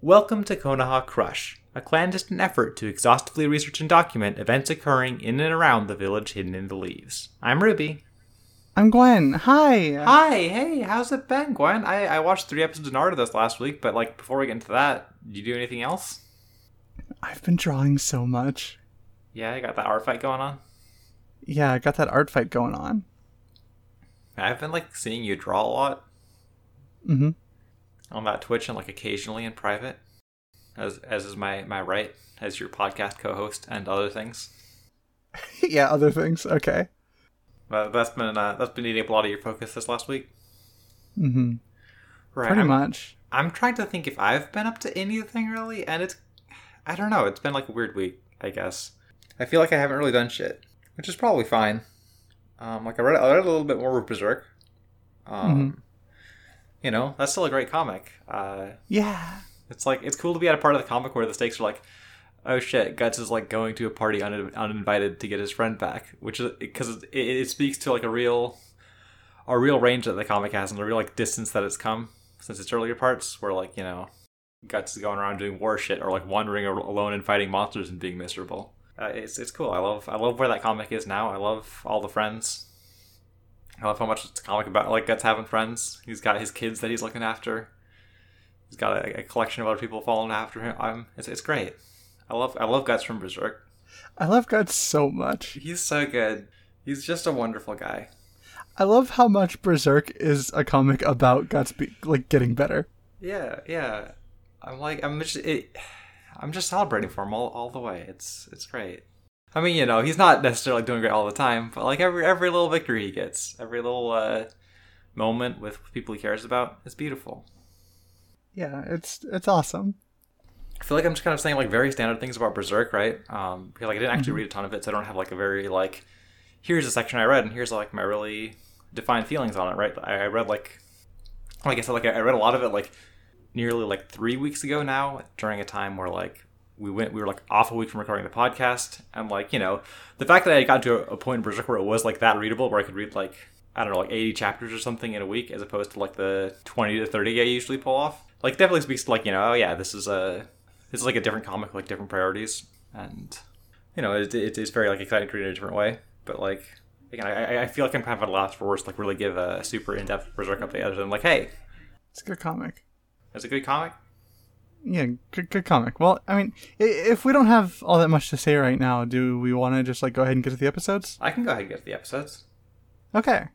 Welcome to Konoha Crush, a clandestine effort to exhaustively research and document events occurring in and around the village hidden in the leaves. I'm Ruby. I'm Gwen. Hi. Hi, hey, how's it been, Gwen? I, I watched three episodes of Naruto this last week, but like before we get into that, did you do anything else? I've been drawing so much. Yeah, you got that art fight going on. Yeah, I got that art fight going on. I've been like seeing you draw a lot Mm-hmm. On that Twitch and like occasionally in private, as as is my my right as your podcast co-host and other things. yeah, other things. Okay. But that's been uh, that's been eating up a lot of your focus this last week. Mm-hmm. Right. Pretty I'm, much. I'm trying to think if I've been up to anything really, and it's I don't know. It's been like a weird week, I guess. I feel like I haven't really done shit, which is probably fine. Um, like I read, I read a little bit more of Berserk. Um, you know, that's still a great comic. Uh, Yeah. it's like it's cool to be at a part of the comic where the stakes are like, oh shit, Guts is like going to a party un- uninvited to get his friend back, which is because it, it speaks to like a real, a real range that the comic has and a real like distance that it's come since its earlier parts, where like you know, Guts is going around doing war shit or like wandering alone and fighting monsters and being miserable. Uh, it's it's cool. I love I love where that comic is now. I love all the friends. I love how much it's a comic about like Guts having friends. He's got his kids that he's looking after. He's got a, a collection of other people following after him. Um, it's it's great. I love I love Guts from Berserk. I love Guts so much. He's so good. He's just a wonderful guy. I love how much Berserk is a comic about Guts be- like getting better. Yeah, yeah. I'm like I'm just it, I'm just celebrating for him all, all the way. It's it's great. I mean, you know, he's not necessarily doing great all the time, but like every every little victory he gets, every little uh, moment with people he cares about, is beautiful. Yeah, it's it's awesome. I feel like I'm just kind of saying like very standard things about Berserk, right? Um, because like I didn't actually read a ton of it, so I don't have like a very like here's a section I read and here's like my really defined feelings on it, right? I, I read like like I said, like I read a lot of it like nearly like three weeks ago now during a time where like we went we were like off a week from recording the podcast and like you know the fact that I got to a, point in Berserk where it was like that readable where I could read like I don't know like 80 chapters or something in a week as opposed to like the 20 to 30 I usually pull off like definitely speaks to like you know oh yeah this is a this is like a different comic like different priorities and you know it, it, it's very like exciting to read in a different way but like again I, I feel like I'm kind of at a loss for words to like really give a super in-depth Berserk update other than like hey It's a good comic. it's a good comic Yeah, good, good comic. Well, I mean, if we don't have all that much to say right now, do we want to just like go ahead and get to the episodes? I can go ahead and get to the episodes Okay.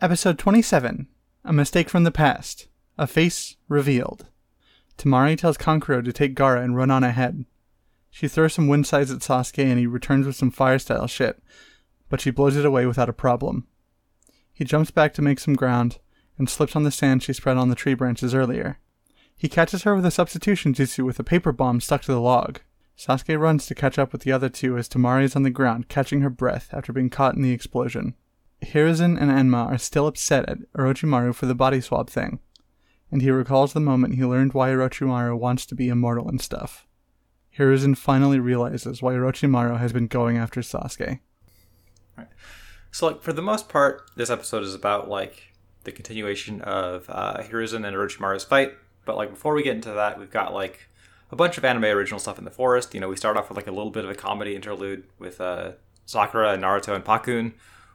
Episode 27 A Mistake from the Past. A Face Revealed. Temari tells Kankuro to take Gaara and run on ahead. She throws some wind scythes at Sasuke and he returns with some fire style shit, but she blows it away without a problem. He jumps back to make some ground and slips on the sand she spread on the tree branches earlier. He catches her with a substitution jutsu with a paper bomb stuck to the log. Sasuke runs to catch up with the other two as Temari is on the ground, catching her breath after being caught in the explosion. Hiruzen and Enma are still upset at Orochimaru for the body swap thing, and he recalls the moment he learned why Orochimaru wants to be immortal and stuff. Hiruzen finally realizes why Orochimaru has been going after Sasuke. So, like, for the most part, this episode is about like the continuation of uh, Hiruzen and Orochimaru's fight. But like, before we get into that, we've got like a bunch of anime original stuff in the forest. You know, we start off with like a little bit of a comedy interlude with uh, Sakura and Naruto and Pakkun,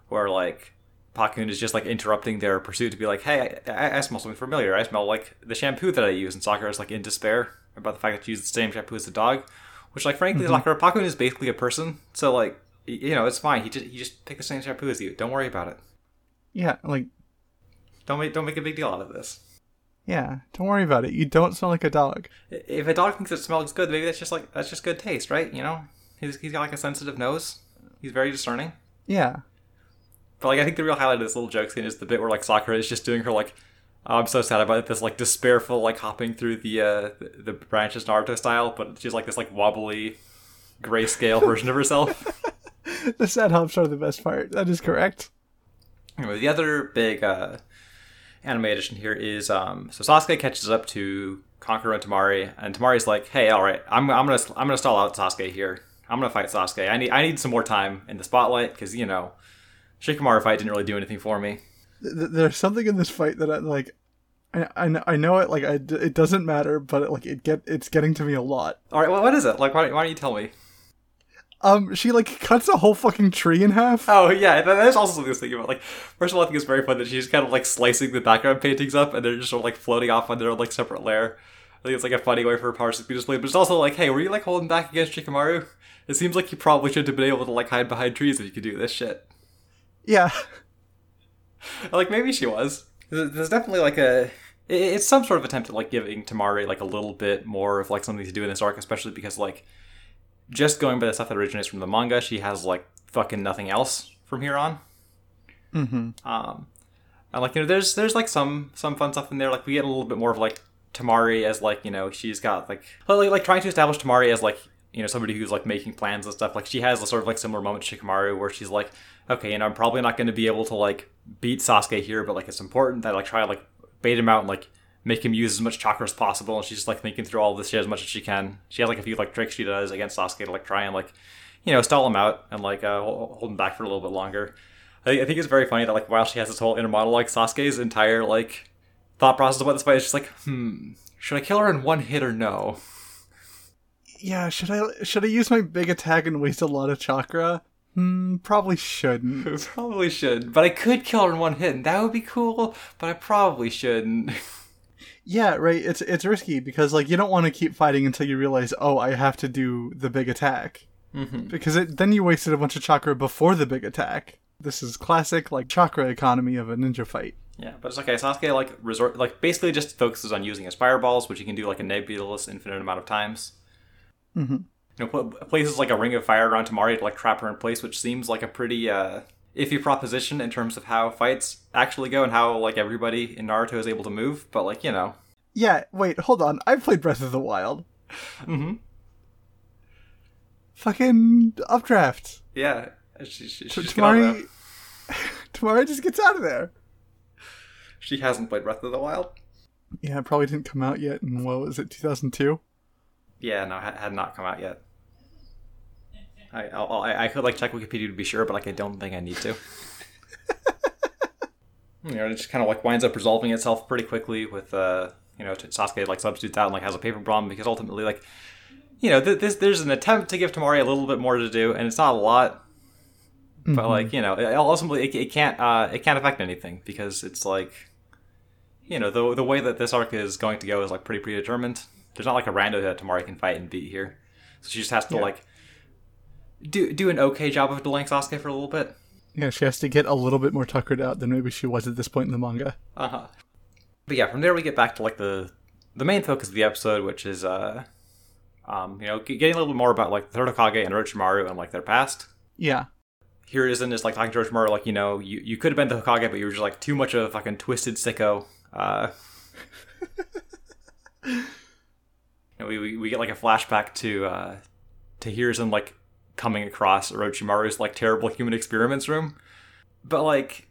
where like Pakkun is just like interrupting their pursuit to be like, "Hey, I, I, smell something familiar. I smell like the shampoo that I use." And Sakura is like in despair about the fact that she used the same shampoo as the dog, which like frankly, Sakura Pakkun is basically a person. So like, you know, it's fine. He just he just picked the same shampoo as you. Don't worry about it. Yeah, like, Don't make don't make a big deal out of this. Yeah, don't worry about it. You don't smell like a dog. If a dog thinks it smells good, maybe that's just like that's just good taste, right? You know, he's he's got like a sensitive nose. He's very discerning. Yeah. But like, I think the real highlight of this little joke scene is the bit where like Sakura is just doing her like, oh, I'm so sad about it, this like despairful like hopping through the uh the, the branches Naruto style, but she's like this like wobbly grayscale version of herself. The sad hops are the best part. That is correct. Anyway, the other big uh, anime edition here is um, so Sasuke catches up to Kankuro and Temari, and Temari's like, "Hey, all right, I'm, I'm gonna I'm gonna stall out Sasuke here. I'm gonna fight Sasuke. I need I need some more time in the spotlight because you know, Shikamaru fight didn't really do anything for me. Th- th- There's something in this fight that I like. I, I, know, I know it like I, it doesn't matter, but it, like it get it's getting to me a lot. All right, well, what is it? Like, why, why don't you tell me? Um, she like cuts a whole fucking tree in half. Oh yeah, that, that's also something I was thinking about. Like, first of all, I think it's very fun that she's kind of like slicing the background paintings up, and they're just sort of like floating off on their like separate layer. I think it's like a funny way for her powers to be displayed, but it's also like, hey, were you like holding back against Shikamaru? It seems like you probably should have been able to like hide behind trees if you could do this shit. Yeah, like maybe she was. There's definitely like a it's some sort of attempt at like giving Temari like a little bit more of like something to do in this arc, especially because like just going by the stuff that originates from the manga, she has like fucking nothing else from here on. Mm-hmm. Um, and like you know, there's there's like some some fun stuff in there. Like we get a little bit more of like Temari as like you know she's got like like, like trying to establish Temari as like you know somebody who's like making plans and stuff. Like she has a sort of like similar moment to Shikamaru where she's like, okay, and I'm probably not going to be able to like beat Sasuke here, but like it's important that I like try to like bait him out and like make him use as much chakra as possible. And she's just like thinking through all this shit as much as she can. She has like a few like tricks she does against Sasuke to like try and like you know stall him out and like uh, hold him back for a little bit longer. I, I think it's very funny that like while she has this whole inner monologue, Sasuke's entire like thought process about this fight is just like, hmm, should I kill her in one hit or no? Yeah, should I should I use my big attack and waste a lot of chakra? Hmm, probably shouldn't. probably should, but I could kill her in one hit, and that would be cool. But I probably shouldn't. yeah, right. It's it's risky because like you don't want to keep fighting until you realize, oh, I have to do the big attack, mm-hmm. because it, then you wasted a bunch of chakra before the big attack. This is classic like chakra economy of a ninja fight. Yeah, but it's okay. Sasuke like resort like basically just focuses on using his fireballs, which he can do like a nebulous infinite amount of times. Mm-hmm you know, places like a ring of fire around Temari to like trap her in place, which seems like a pretty uh, iffy proposition in terms of how fights actually go and how like everybody in Naruto is able to move. But like you know, yeah. Wait, hold on. I've played Breath of the Wild. mm-hmm. Fucking updraft. Yeah, she, she, she Temari. Temari just gets out of there. She hasn't played Breath of the Wild. Yeah, it probably didn't come out yet. And what was it? Two thousand two. Yeah, no, had not come out yet. I, I'll, I, I could like check Wikipedia to be sure, but like I don't think I need to. you know, it just kind of like winds up resolving itself pretty quickly with uh, you know, Sasuke like substitutes out and like has a paper bomb because ultimately like, you know, th- this there's an attempt to give Temari a little bit more to do, and it's not a lot, mm-hmm. but like you know, ultimately it, it can't uh, it can't affect anything because it's like, you know, the the way that this arc is going to go is like pretty predetermined. There's not like a rando that Temari can fight and beat here, so she just has to yeah. like do do an okay job of delaying Sasuke for a little bit. Yeah, she has to get a little bit more tuckered out than maybe she was at this point in the manga. Uh huh. But yeah, from there we get back to like the the main focus of the episode, which is uh, um, you know, getting a little bit more about like the third Hokage and Orochimaru and like their past. Yeah. Hiruzen is like talking to Orochimaru, like you know, you you could have been the Hokage, but you were just like too much of a fucking twisted sicko. Uh, you know, we, we we get like a flashback to uh to Hiruzen like coming across Orochimaru's like terrible human experiments room. But like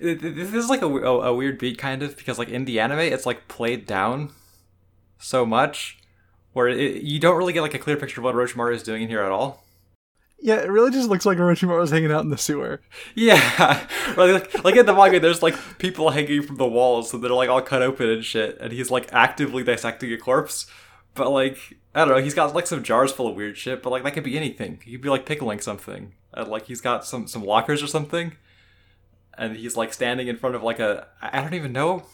this is like a, a, a, weird beat kind of because like in the anime it's like played down so much where it, you don't really get like a clear picture of what Orochimaru is doing in here at all. Yeah, it really just looks like Orochimaru was hanging out in the sewer. Yeah, like, like in the manga, there's like people hanging from the walls, so they're like all cut open and shit, and he's like actively dissecting a corpse. But like, I don't know, he's got like some jars full of weird shit, but like that could be anything. He could be like pickling something. And like he's got some some lockers or something. And he's like standing in front of like a I don't even know.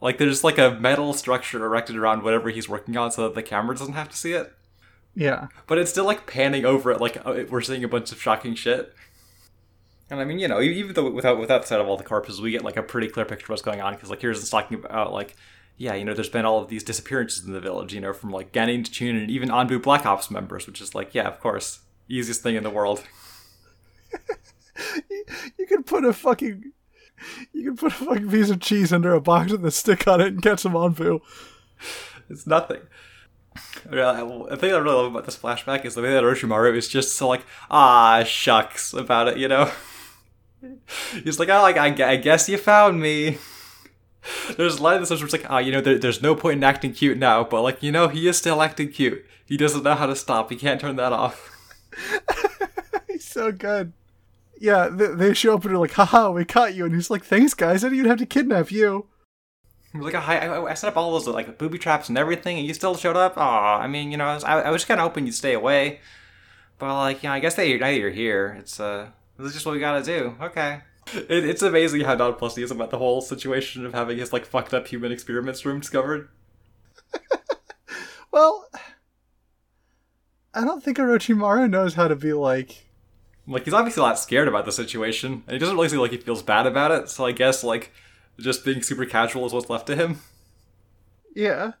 Like there's like a metal structure erected around whatever he's working on so that the camera doesn't have to see it. Yeah. But it's still like panning over it like uh, we're seeing a bunch of shocking shit. And I mean, you know, even though without without the sight of all the corpses, we get like a pretty clear picture of what's going on because like here's talking about like yeah, you know, there's been all of these disappearances in the village, you know, from like Genin to Chunin and even Anbu Black Ops members, which is like, yeah, of course, easiest thing in the world. you, you could put a fucking, you could put a fucking piece of cheese under a box with a stick on it and catch some Anbu. It's nothing. The thing I really love about this flashback is the way that Orochimaru is just so like, ah, shucks about it, you know? He's like, oh, like, I, I guess you found me there's a line in this where it's like, ah, oh, you know, there, there's no point in acting cute now, but like, you know, he is still acting cute. He doesn't know how to stop. He can't turn that off. he's so good. Yeah, they, they show up and they're like, haha, we caught you. And he's like, thanks, guys. I didn't even have to kidnap you. Like, oh, I, I set up all those like booby traps and everything, and you still showed up. Aw, I mean, you know, I was, I, I was just kind of hoping you'd stay away. But like, you know, I guess that you're, now you're here, it's uh, this is just what we gotta do. Okay. It, it's amazing how nonplussed he is about the whole situation of having his like fucked up human experiments room discovered. Well, I don't think Orochimaru knows how to be like. Like he's obviously a lot scared about the situation, and he doesn't really seem like he feels bad about it. So I guess like just being super casual is what's left to him. Yeah.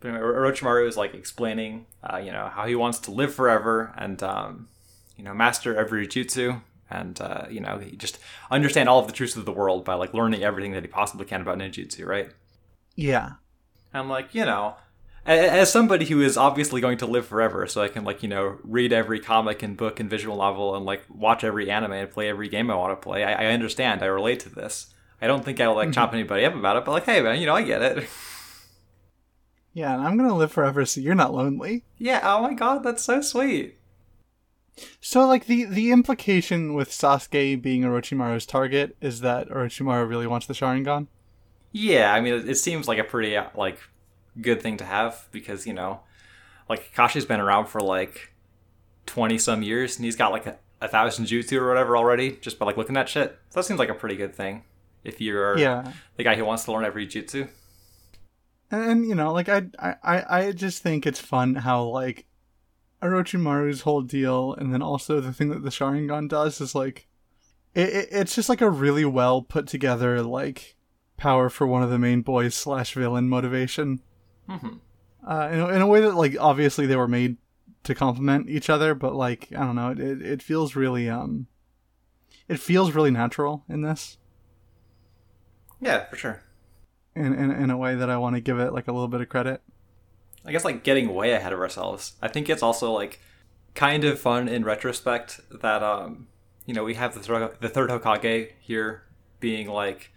But anyway, Orochimaru is like explaining, uh, you know, how he wants to live forever and, um, you know, master every jutsu and, uh, you know, he just understand all of the truths of the world by like learning everything that he possibly can about ninjutsu, right? Yeah. I'm like, you know, as somebody who is obviously going to live forever, so I can like, you know, read every comic and book and visual novel and like watch every anime and play every game I want to play. I, I understand. I relate to this. I don't think I'll like chop anybody up about it, but like, hey man, you know, I get it. Yeah, and I'm gonna live forever, so you're not lonely. yeah. Oh my god, that's so sweet. So, like the the implication with Sasuke being Orochimaru's target is that Orochimaru really wants the Sharingan. Yeah, I mean, it, it seems like a pretty uh, like good thing to have because you know, like Kakashi's been around for like twenty some years, and he's got like a, a thousand jutsu or whatever already just by like looking at shit. So that seems like a pretty good thing if you're Yeah, the guy who wants to learn every jutsu. and, and you know, like I, I I I just think it's fun how like Orochimaru's whole deal, and then also the thing that the Sharingan does is like, it, it it's just like a really well put together like power for one of the main boys slash villain motivation. hmm uh, in, a, in a way that like obviously they were made to complement each other but like i don't know it, it, it feels really um it feels really natural in this Yeah, for sure. in, in, in a way that i want to give it like a little bit of credit I guess like getting way ahead of ourselves. I think it's also like kind of fun in retrospect that um you know we have the third, the third Hokage here being like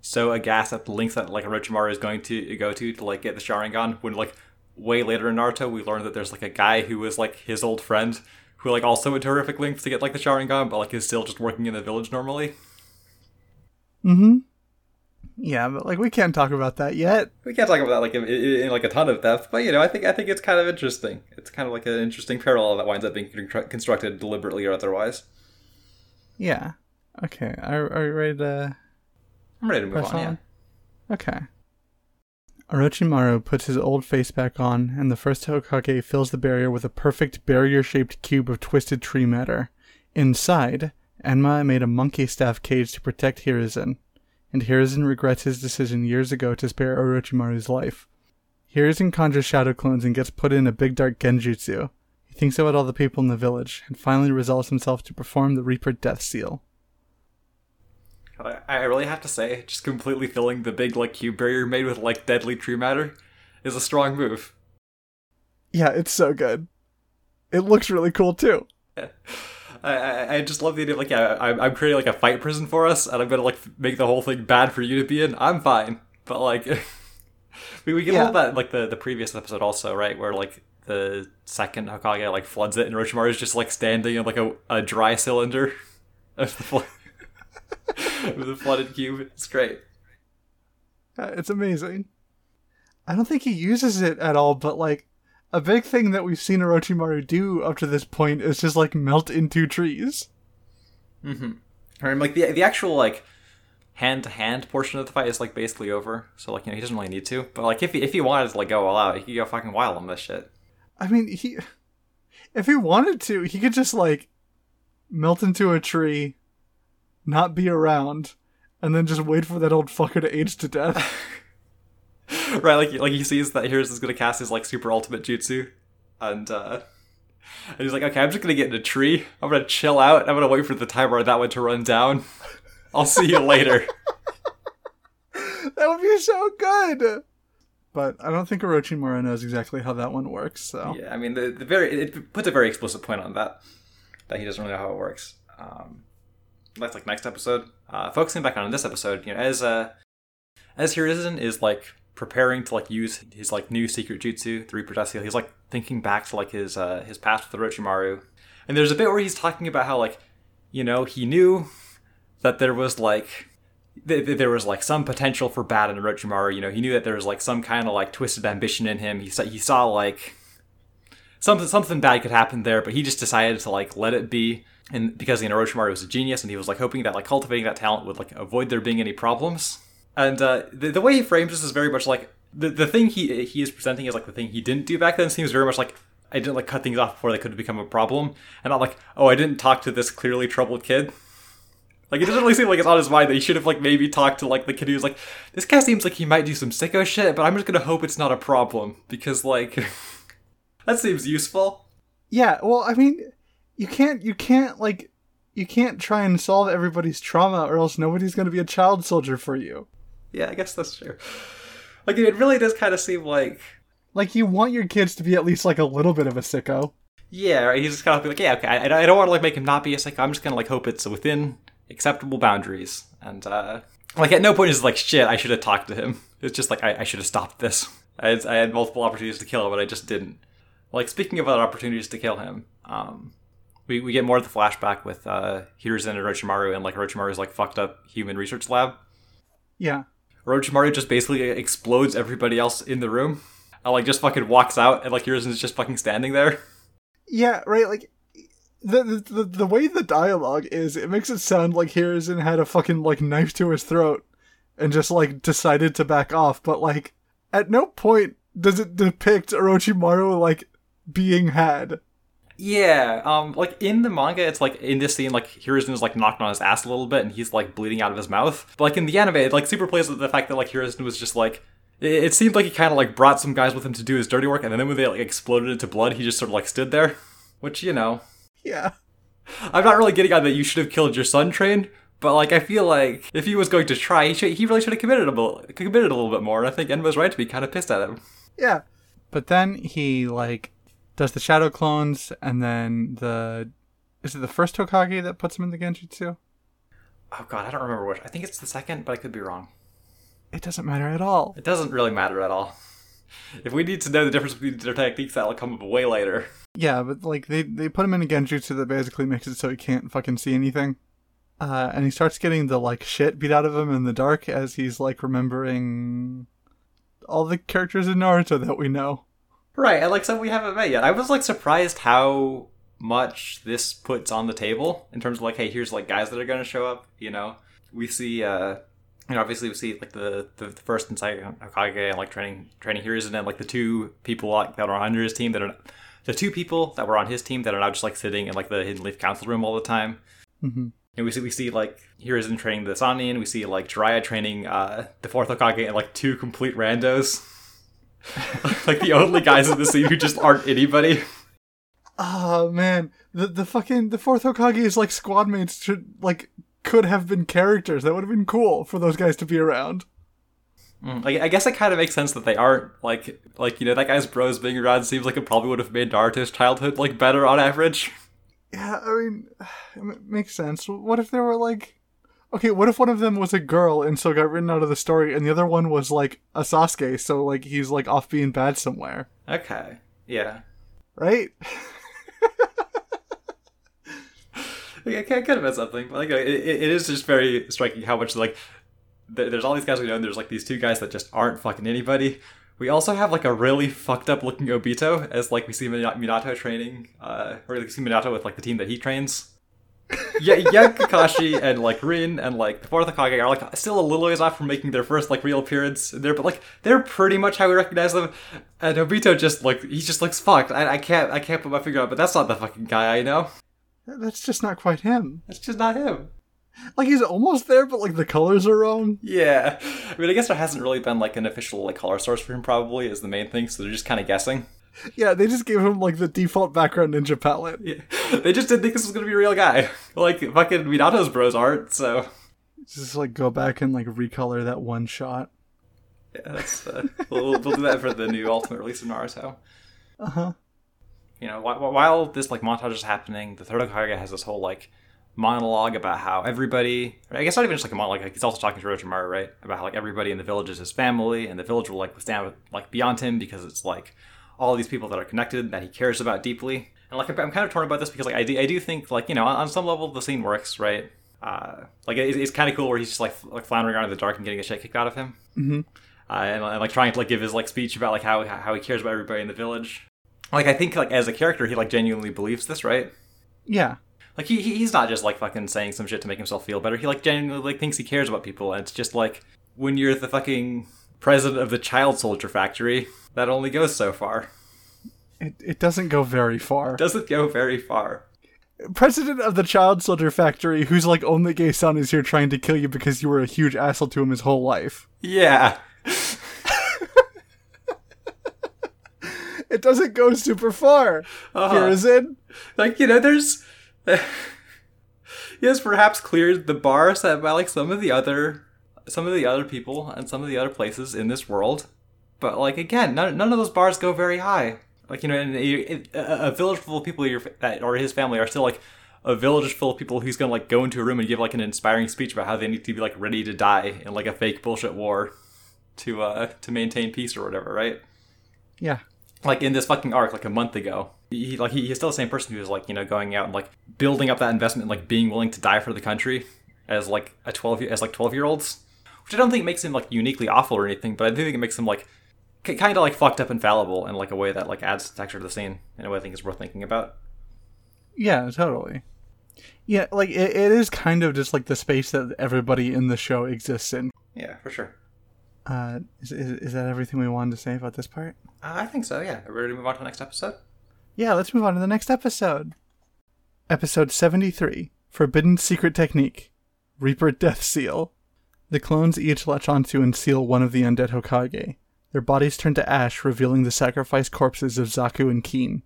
so aghast at the lengths that like Orochimaru is going to go to to like get the Sharingan when like way later in Naruto we learn that there's like a guy who was like his old friend who like also went terrific lengths to get like the Sharingan but like is still just working in the village normally. mm-hmm yeah but like we can't talk about that yet We can't talk about that like in, in, in like a ton of depth, but you know, I think I think it's kind of interesting. It's kind of like an interesting parallel that winds up being con- constructed deliberately or otherwise. yeah okay are, are you ready to I'm ready to move on. on Yeah. okay Orochimaru puts his old face back on, and the first Hokage fills the barrier with a perfect barrier-shaped cube of twisted tree matter. Inside, Enma made a monkey staff cage to protect Hiruzen, and Hiruzen regrets his decision years ago to spare Orochimaru's life. Hiruzen conjures shadow clones and gets put in a big dark genjutsu. He thinks about all the people in the village, and finally resolves himself to perform the Reaper Death Seal. I, really have to say, just completely filling the big like cube barrier made with like deadly tree matter is a strong move. Yeah, it's so good. It looks really cool too. I, I, I just love the idea of like yeah, I'm, I'm creating like a fight prison for us, and I'm gonna like make the whole thing bad for you to be in. I'm fine, but like we we get Yeah. all that like the the previous episode also right where like the second Hokage like floods it, and Orochimaru is just like standing in like a, a dry cylinder of the, flo- of the flooded cube. It's great. Uh, It's amazing. I don't think he uses it at all, but like a big thing that we've seen Orochimaru do up to this point is just like melt into trees. Mm-hmm. Or like the the actual like hand to hand portion of the fight is like basically over. So like you know he doesn't really need to. But like if he if he wanted to like go all out, he could go fucking wild on this shit. I mean, he if he wanted to, he could just like melt into a tree, not be around, and then just wait for that old fucker to age to death. right, like like he sees that here's is gonna cast his like super ultimate jutsu, and uh and he's like, okay, I'm just gonna get in a tree. I'm gonna chill out. I'm gonna wait for the timer on that one to run down. I'll see you later. that would be so good. But I don't think Orochimaru knows exactly how that one works. So yeah, I mean the the very it puts a very explicit point on that that he doesn't really know how it works. Um, that's like next episode. Uh, focusing back on this episode, you know, as uh as Hiruzen is like preparing to like use his like new secret jutsu, the Reaper Death Seal, he's like thinking back to like his uh his past with Orochimaru, and there's a bit where he's talking about how like you know he knew that there was like th- th- there was like some potential for bad in Orochimaru. You know, he knew that there was like some kind of like twisted ambition in him. He saw he saw like something something bad could happen there, but he just decided to like let it be. And because you know, Orochimaru was a genius, and he was like hoping that like cultivating that talent would like avoid there being any problems. And uh, the, the way he frames this is very much like the, the thing he he is presenting is like the thing he didn't do back then seems very much like I didn't like cut things off before they could become a problem, and not like oh I didn't talk to this clearly troubled kid. Like it doesn't really seem like it's on his mind that he should have like maybe talked to like the kid who's like this guy seems like he might do some sicko shit, but I'm just gonna hope it's not a problem because like that seems useful. Yeah, well, I mean, you can't you can't like you can't try and solve everybody's trauma or else nobody's to be a child soldier for you. Yeah, I guess that's true. Like it really does kind of seem like Like you want your kids to be at least like a little bit of a sicko. yeah, right? he's just kind of be like yeah, okay, I, I don't want to like make him not be a psycho. I'm just gonna like hope it's within acceptable boundaries and uh like at no point is like shit. I should have talked to him. It's just like I, I should have stopped this. I had, I had multiple opportunities to kill him, but I just didn't. Like speaking of other opportunities to kill him, um, we, we get more of the flashback with uh, Hiruzen and Orochimaru and like Orochimaru's like fucked up human research lab. Yeah. Orochimaru just basically explodes everybody else in the room. And like just fucking walks out and like Hiruzen's just fucking standing there. Yeah, right. Like the, the the the way the dialogue is, it makes it sound like Hiruzen had a fucking like knife to his throat and just like decided to back off. But like, at no point does it depict Orochimaru like being had. Yeah, um, like in the manga, it's like in this scene, like Hiruzen is like knocked on his ass a little bit, and he's like bleeding out of his mouth. But like in the anime, it like super plays with the fact that like Hiruzen was just like, it, it seemed like he kind of like brought some guys with him to do his dirty work, and then when they like exploded into blood, he just sort of like stood there. Which you know, Yeah. I'm not really getting on that you should have killed your son train, but like I feel like if he was going to try, he, should, he really should have committed a little, committed a little bit more. And I think Enma's right to be kind of pissed at him. Yeah. But then he like does the shadow clones and then the is it the first Hokage that puts him in the Genjutsu? Oh god, I don't remember which. I think it's the second, but I could be wrong. It doesn't matter at all. It doesn't really matter at all. If we need to know the difference between their techniques, that'll come up way later. Yeah, but like they they put him in a Genjutsu that basically makes it so he can't fucking see anything. Uh, and he starts getting the like shit beat out of him in the dark as he's like remembering all the characters in Naruto that we know. Right, and like some we haven't met yet. I was like surprised how much this puts on the table in terms of like, hey, here's like guys that are gonna show up. You know, we see, uh you know, obviously we see like the the, the first and second Hokage and like training training Hiruzen and like the two people like that are under his team that are the two people that were on his team that are now just like sitting in like the Hidden Leaf Council room all the time. Mm-hmm. And we see we see like Hiruzen training the Sannin, we see like Jiraiya training uh the fourth Hokage and like two complete randos. like the only guys in the scene who just aren't anybody. Oh man, the the fucking the fourth Hokage is like squad mates should like could have been characters. That would have been cool for those guys to be around. Mm, like I guess it kind of makes sense that they aren't like like you know that guy's bros being around seems like it probably would have made Naruto's childhood like better on average. Yeah, I mean, it makes sense. What if there were like, okay, what if one of them was a girl and so got written out of the story, and the other one was like a Sasuke, so like he's like off being bad somewhere, Okay, yeah, right? I could have been something. But, like it, it it is just very striking how much like there's all these guys we know, and there's like these two guys that just aren't fucking anybody. We also have like a really fucked up looking Obito as like we see Minato training, uh, or like see Minato with like the team that he trains. Yeah, yeah, Kakashi and like Rin and like the fourth Hokage are like still a little ways off from making their first like real appearance there, but like they're pretty much how we recognize them. And Obito just like he just looks fucked. I, I can't I can't put my finger on, but that's not the fucking guy I know. That's just not quite him. That's just not him. Like he's almost there, but like the colors are wrong. Yeah, I mean I guess there hasn't really been like an official like color source for him. Probably is the main thing, so they're just kind of guessing. Yeah, they just gave him like the default background ninja palette. Yeah. They just didn't think this was gonna be a real guy. Like fucking Minato's bros aren't, so Just like go back and like recolor that one shot. yeah, that's uh, we'll, we'll do that for the new Ultimate release of Naruto. Uh huh. You know, while, while this like montage is happening, the third Hokage has this whole like monologue about how everybody I guess not even just like a monologue, like he's also talking to Orochimaru, right? About how like everybody in the village is his family and the village will like stand like beyond him because it's like all these people that are connected that he cares about deeply. And like I'm kind of torn about this because like I do, I do think like you know on, on some level the scene works, right? uh, like it, it's kind of cool where he's just like like floundering around in the dark and getting the shit kicked out of him, Mm-hmm. uh, and, and like trying to like give his like speech about like how how he cares about everybody in the village. Like I think like as a character, he like genuinely believes this, right? Yeah. Like he he- he's not just like fucking saying some shit to make himself feel better. He like genuinely like thinks he cares about people, and it's just like when you're the fucking president of the child soldier factory, that only goes so far. It, it doesn't go very far. Doesn't go very far. President of the child soldier factory, whose like only gay son is here trying to kill you because you were a huge asshole to him his whole life. Yeah. It doesn't go super far. Uh-huh. Here is it. like you know there's he has perhaps cleared the bar set by like some of the other some of the other people and some of the other places in this world but like again none, none of those bars go very high like you know and a, a village full of people your, that or his family are still like a village full of people who's gonna like go into a room and give like an inspiring speech about how they need to be like ready to die in like a fake bullshit war to uh to maintain peace or whatever right Yeah. like in this fucking arc like a month ago he like he, he's still the same person who's like you know going out and like building up that investment and like being willing to die for the country as like a 12 year- as like 12 year olds which i don't think makes him like uniquely awful or anything but i do think it makes him like kind of like fucked up and fallible in like a way that like adds texture to the scene in a way i think is worth thinking about Yeah, totally. Yeah, like it, it is kind of just like the space that everybody in the show exists in. yeah for sure Uh, is, is, is that everything we wanted to say about this part? uh, i think so yeah are we ready to move on to the next episode Yeah, let's move on to the next episode. Episode 73 Forbidden Secret Technique Reaper Death Seal. The clones each latch onto and seal one of the undead Hokage. Their bodies turn to ash, revealing the sacrificed corpses of Zaku and Kin.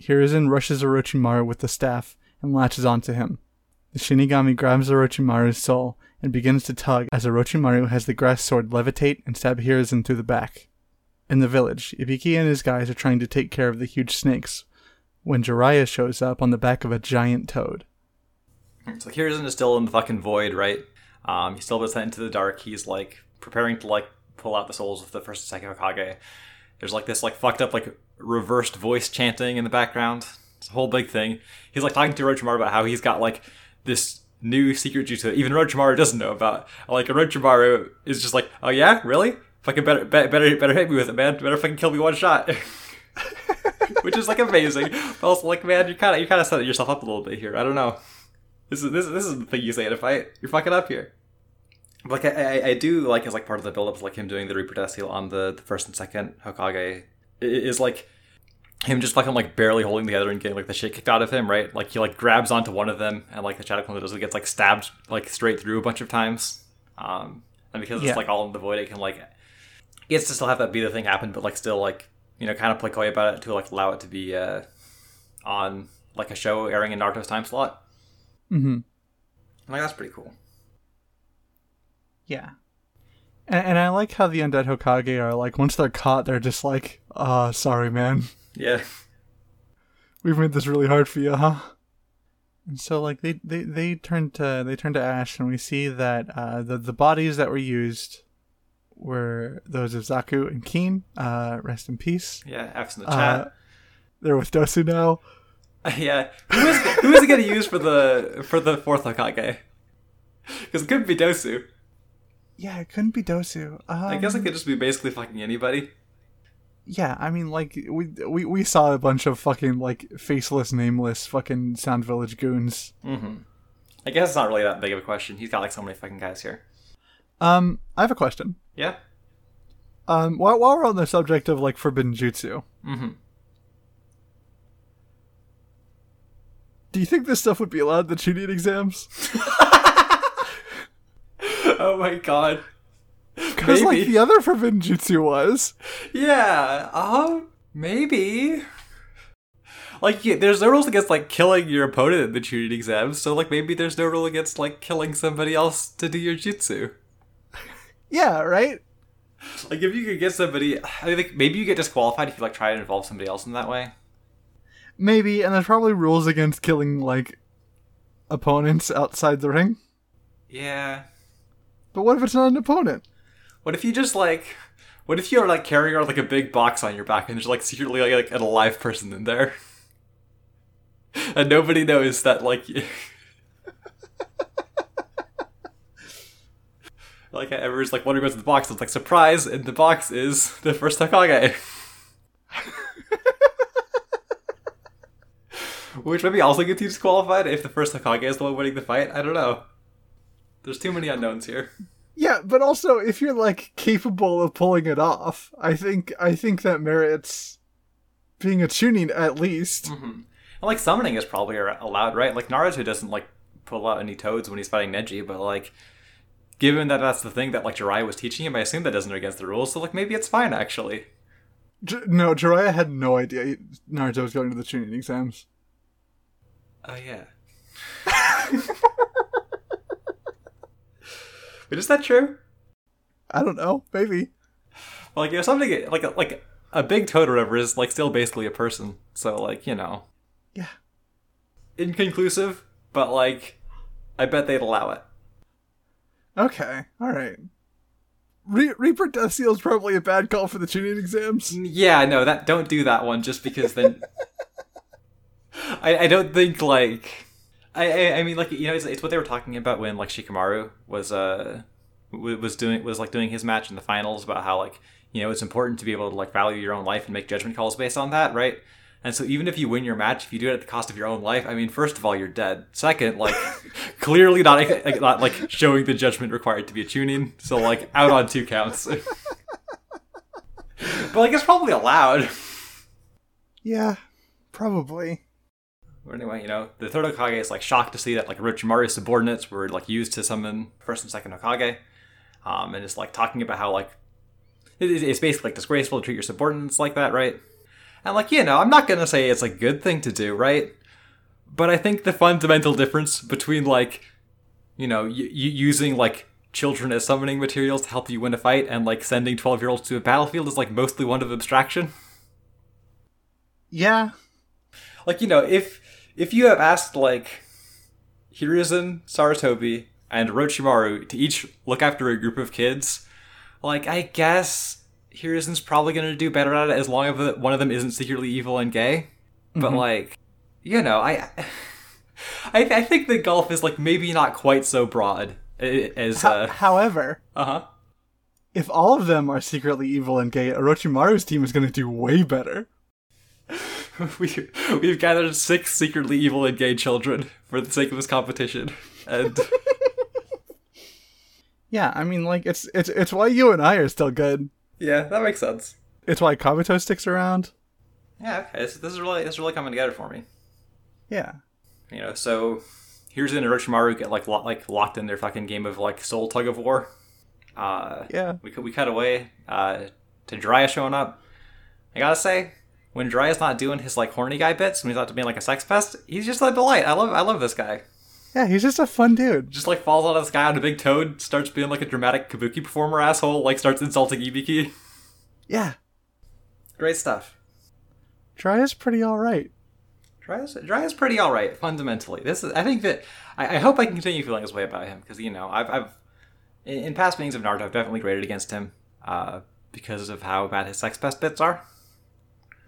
Hiruzen rushes Orochimaru with the staff and latches onto him. The Shinigami grabs Orochimaru's soul and begins to tug as Orochimaru has the grass sword levitate and stab Hiruzen through the back. In the village, Ibiki and his guys are trying to take care of the huge snakes when Jiraiya shows up on the back of a giant toad. So Hiruzen is still in the fucking void, right? Um, he's still sent into the dark. He's like preparing to like pull out the souls of the first and second Hokage. There's like this like fucked up like reversed voice chanting in the background. It's a whole big thing. He's like talking to Orochimaru about how he's got like this new secret jutsu that even Orochimaru doesn't know about. Like Orochimaru is just like, oh yeah, really? Fucking better, be- better, better hit me with it, man. Better fucking kill me one shot. Which is like amazing, but also like, man, you kind of you kind of set yourself up a little bit here. I don't know. This is this, this is the thing you say in a fight. You're fucking up here. Like I, I, I do like as like part of the build up, like him doing the Reaper Seal on the, the first and second Hokage is like him just fucking like barely holding together and getting like the shit kicked out of him, right? Like he like grabs onto one of them and like the Shadow Clone does it gets like stabbed like straight through a bunch of times. Um, and because Yeah. it's like all in the void, it can like it gets to still have that be the thing happen, but like still like you know kind of play coy about it to like allow it to be uh on like a show airing in Naruto's time slot. Mm-hmm. Like that's pretty cool. Yeah. And, and I like how the undead Hokage are like, once they're caught, they're just like, ah, sorry, man. Yeah. We've made this really hard for you, huh? And so, like, they, they, they turn to they turn to ash, and we see that uh, the the bodies that were used were those of Zaku and Kin. Uh, rest in peace. Yeah, F's in the Uh, chat. they're with Dosu now. yeah, who is who is it going to use for the for the fourth Hokage? Because it could be Dosu. Yeah, it couldn't be Dosu. Um, I guess it could just be basically fucking anybody. Yeah, I mean, like we we we saw a bunch of fucking like faceless, nameless, fucking Sound Village goons. Mm-hmm. I guess it's not really that big of a question. He's got like so many fucking guys here. Um, I have a question. Yeah. Um, while while we're on the subject of like forbidden jutsu, Mm-hmm. do you think this stuff would be allowed in the Chunin exams? oh my god. Because like the other forbidden jutsu was. Yeah. Um. Maybe. Like, yeah, there's no rules against like killing your opponent in the Chunin exams, so like maybe there's no rule against like killing somebody else to do your jutsu. Yeah, right. Like if you could get somebody, I think maybe you get disqualified if you like try to involve somebody else in that way. Maybe, and there's probably rules against killing like opponents outside the ring. Yeah. But what if it's not an opponent? What if you just like, what if you're like carrying around like a big box on your back and there's like secretly like, like an alive person in there, and nobody knows that like. like everyone's like wondering what's in the box. It's like surprise, and the box is the first Hokage. Which maybe also gets you disqualified if the first Hokage is the one winning the fight. I don't know. There's too many unknowns here. Yeah, but also if you're like capable of pulling it off, I think I think that merits being a Chunin at least. Mm-hmm. And like summoning is probably allowed, right? Like Naruto doesn't like pull out any toads when he's fighting Neji, but like given that that's the thing that like Jiraiya was teaching him, I assume that doesn't against the rules. So like maybe it's fine actually. J- no, Jiraiya had no idea Naruto was going to the Chunin exams. Oh yeah. but is that true? I don't know, maybe. Like you know, something like a, like a big toad or whatever is like still basically a person. So like you know, Yeah. inconclusive, but like I bet they'd allow it. Okay, all right. Re- Reaper Death Seal is probably a bad call for the Chunin exams. Yeah, no, that don't do that one just because then. I, I don't think like I, I I mean like you know it's, it's what they were talking about when like Shikamaru was uh was doing was like doing his match in the finals about how like you know it's important to be able to like value your own life and make judgment calls based on that right and so even if you win your match if you do it at the cost of your own life I mean first of all you're dead second like clearly not like, not like showing the judgment required to be a Chunin so like out on two counts but like it's probably allowed. Yeah, probably. Anyway, you know, the third Hokage is like shocked to see that like Orochimaru's subordinates were like used to summon first and second Hokage, um, and it's like talking about how like it it's basically like disgraceful to treat your subordinates like that, right? And like you know, I'm not gonna say it's a good thing to do, right? But I think the fundamental difference between like you know y- y- using like children as summoning materials to help you win a fight and like sending 12 year olds to a battlefield is like mostly one of abstraction. Yeah, like you know if if you have asked like Hiruzen, Sarutobi, and Orochimaru to each look after a group of kids, like I guess Hiruzen's probably gonna do better at it as long as one of them isn't secretly evil and gay. But like, you know, I I, I think the gulf is like maybe not quite so broad eh, as uh however, huh. if all of them are secretly evil and gay, Orochimaru's team is going to do way better. we we've gathered six secretly evil and gay children for the sake of this competition, and. Yeah, I mean, like it's it's it's why you and I are still good. Yeah, that makes sense. It's why Kabuto sticks around. Yeah, okay. This, this is really this is really coming together for me. Yeah, You know, so here's in Orochimaru get like lo- like locked in their fucking game of like soul tug of war. Uh, yeah. we we cut away uh, to Jiraiya showing up. I gotta say, when Dry is not doing his like horny guy bits, when he's not being like a sex pest, he's just a delight. I love I love this guy. Yeah, he's just a fun dude. Just like falls out of the sky on a big toad, starts being like a dramatic kabuki performer asshole, like starts insulting Ibiki. Yeah, Great stuff. Dry is pretty all right. Dry is, Dry is pretty all right fundamentally. This is, I think that I, I hope I can continue feeling this way about him because you know I've, I've in, in past meetings of Naruto I've definitely graded against him uh, because of how bad his sex pest bits are.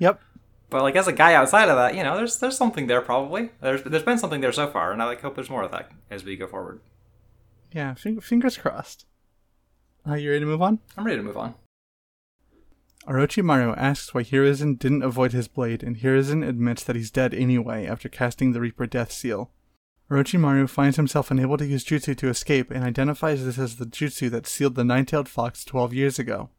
Yep. But like as a guy outside of that, you know, there's there's something there probably. There's there's been something there so far, and I like hope there's more of that as we go forward. Yeah, fing- fingers crossed. Uh, you ready to move on? I'm ready to move on. Orochimaru asks why Hiruzen didn't avoid his blade, and Hiruzen admits that he's dead anyway after casting the Reaper Death Seal. Orochimaru finds himself unable to use jutsu to escape and identifies this as the jutsu that sealed the nine-tailed fox 12 years ago.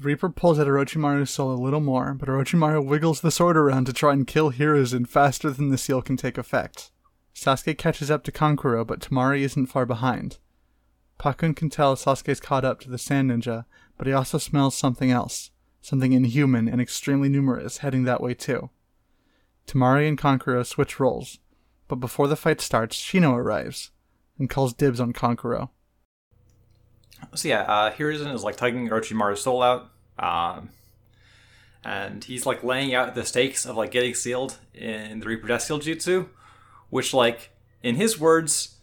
Reaper pulls at Orochimaru's soul a little more, but Orochimaru wiggles the sword around to try and kill Hiruzen faster than the seal can take effect. Sasuke catches up to Kankuro, but Temari isn't far behind. Pakkun can tell Sasuke's caught up to the Sand Ninja, but he also smells something else, something inhuman and extremely numerous heading that way too. Temari and Kankuro switch roles, but before the fight starts, Shino arrives and calls dibs on Kankuro. So yeah, uh, Hiruzen is like tugging Orochimaru's soul out, um, and he's like laying out the stakes of like getting sealed in the Seal Jutsu, which like in his words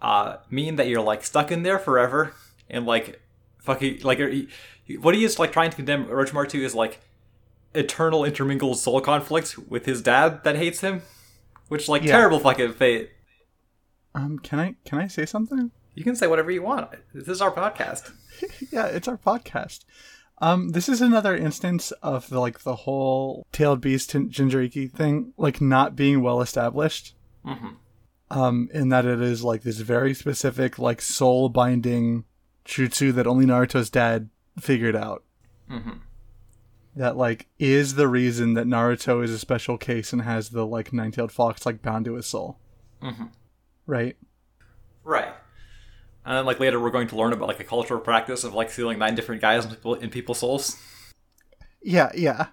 uh, mean that you're like stuck in there forever and like fucking like he- what he is like trying to condemn Orochimaru to is like eternal intermingled soul conflict with his dad that hates him, which like Yeah. terrible fucking fate. Um, can I can I say something? You can say whatever you want. This is our podcast. yeah, it's our podcast. Um, this is another instance of the, like the whole tailed beast Jinchuriki thing, like not being well established. Mm-hmm. Um, in that it is like this very specific, like soul binding jutsu that only Naruto's dad figured out. Mm-hmm. That like is the reason that Naruto is a special case and has the like nine-tailed fox like bound to his soul. Mm-hmm. Right. Right. And then like later we're going to learn about like a cultural practice of like sealing nine different guys in, people, in people's souls. Yeah, yeah.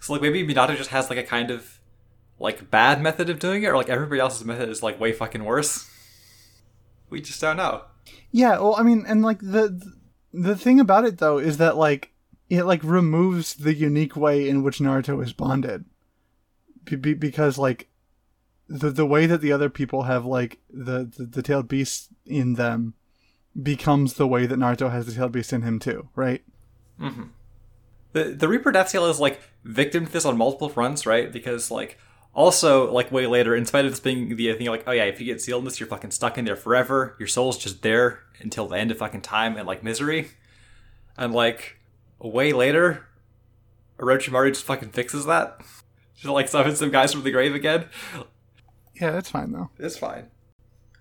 So like maybe Minato just has like a kind of like bad method of doing it, or like everybody else's method is like way fucking worse. We just don't know. Yeah, well, I mean, and like the the thing about it though is that like it like removes the unique way in which Naruto is bonded, be- be- because like the the way that the other people have like the, the the tailed beast in them becomes the way that Naruto has the tailed beast in him too, right? Mm-hmm. The the Reaper Death Seal is like victim to this on multiple fronts, right? Because like also like way later, in spite of this being the thing, like oh yeah, if you get sealed in this, you're fucking stuck in there forever. Your soul's just there until the end of fucking time and like misery. And like way later, Orochimaru just fucking fixes that. Just like summons some guys from the grave again. Yeah, that's fine though. It's fine.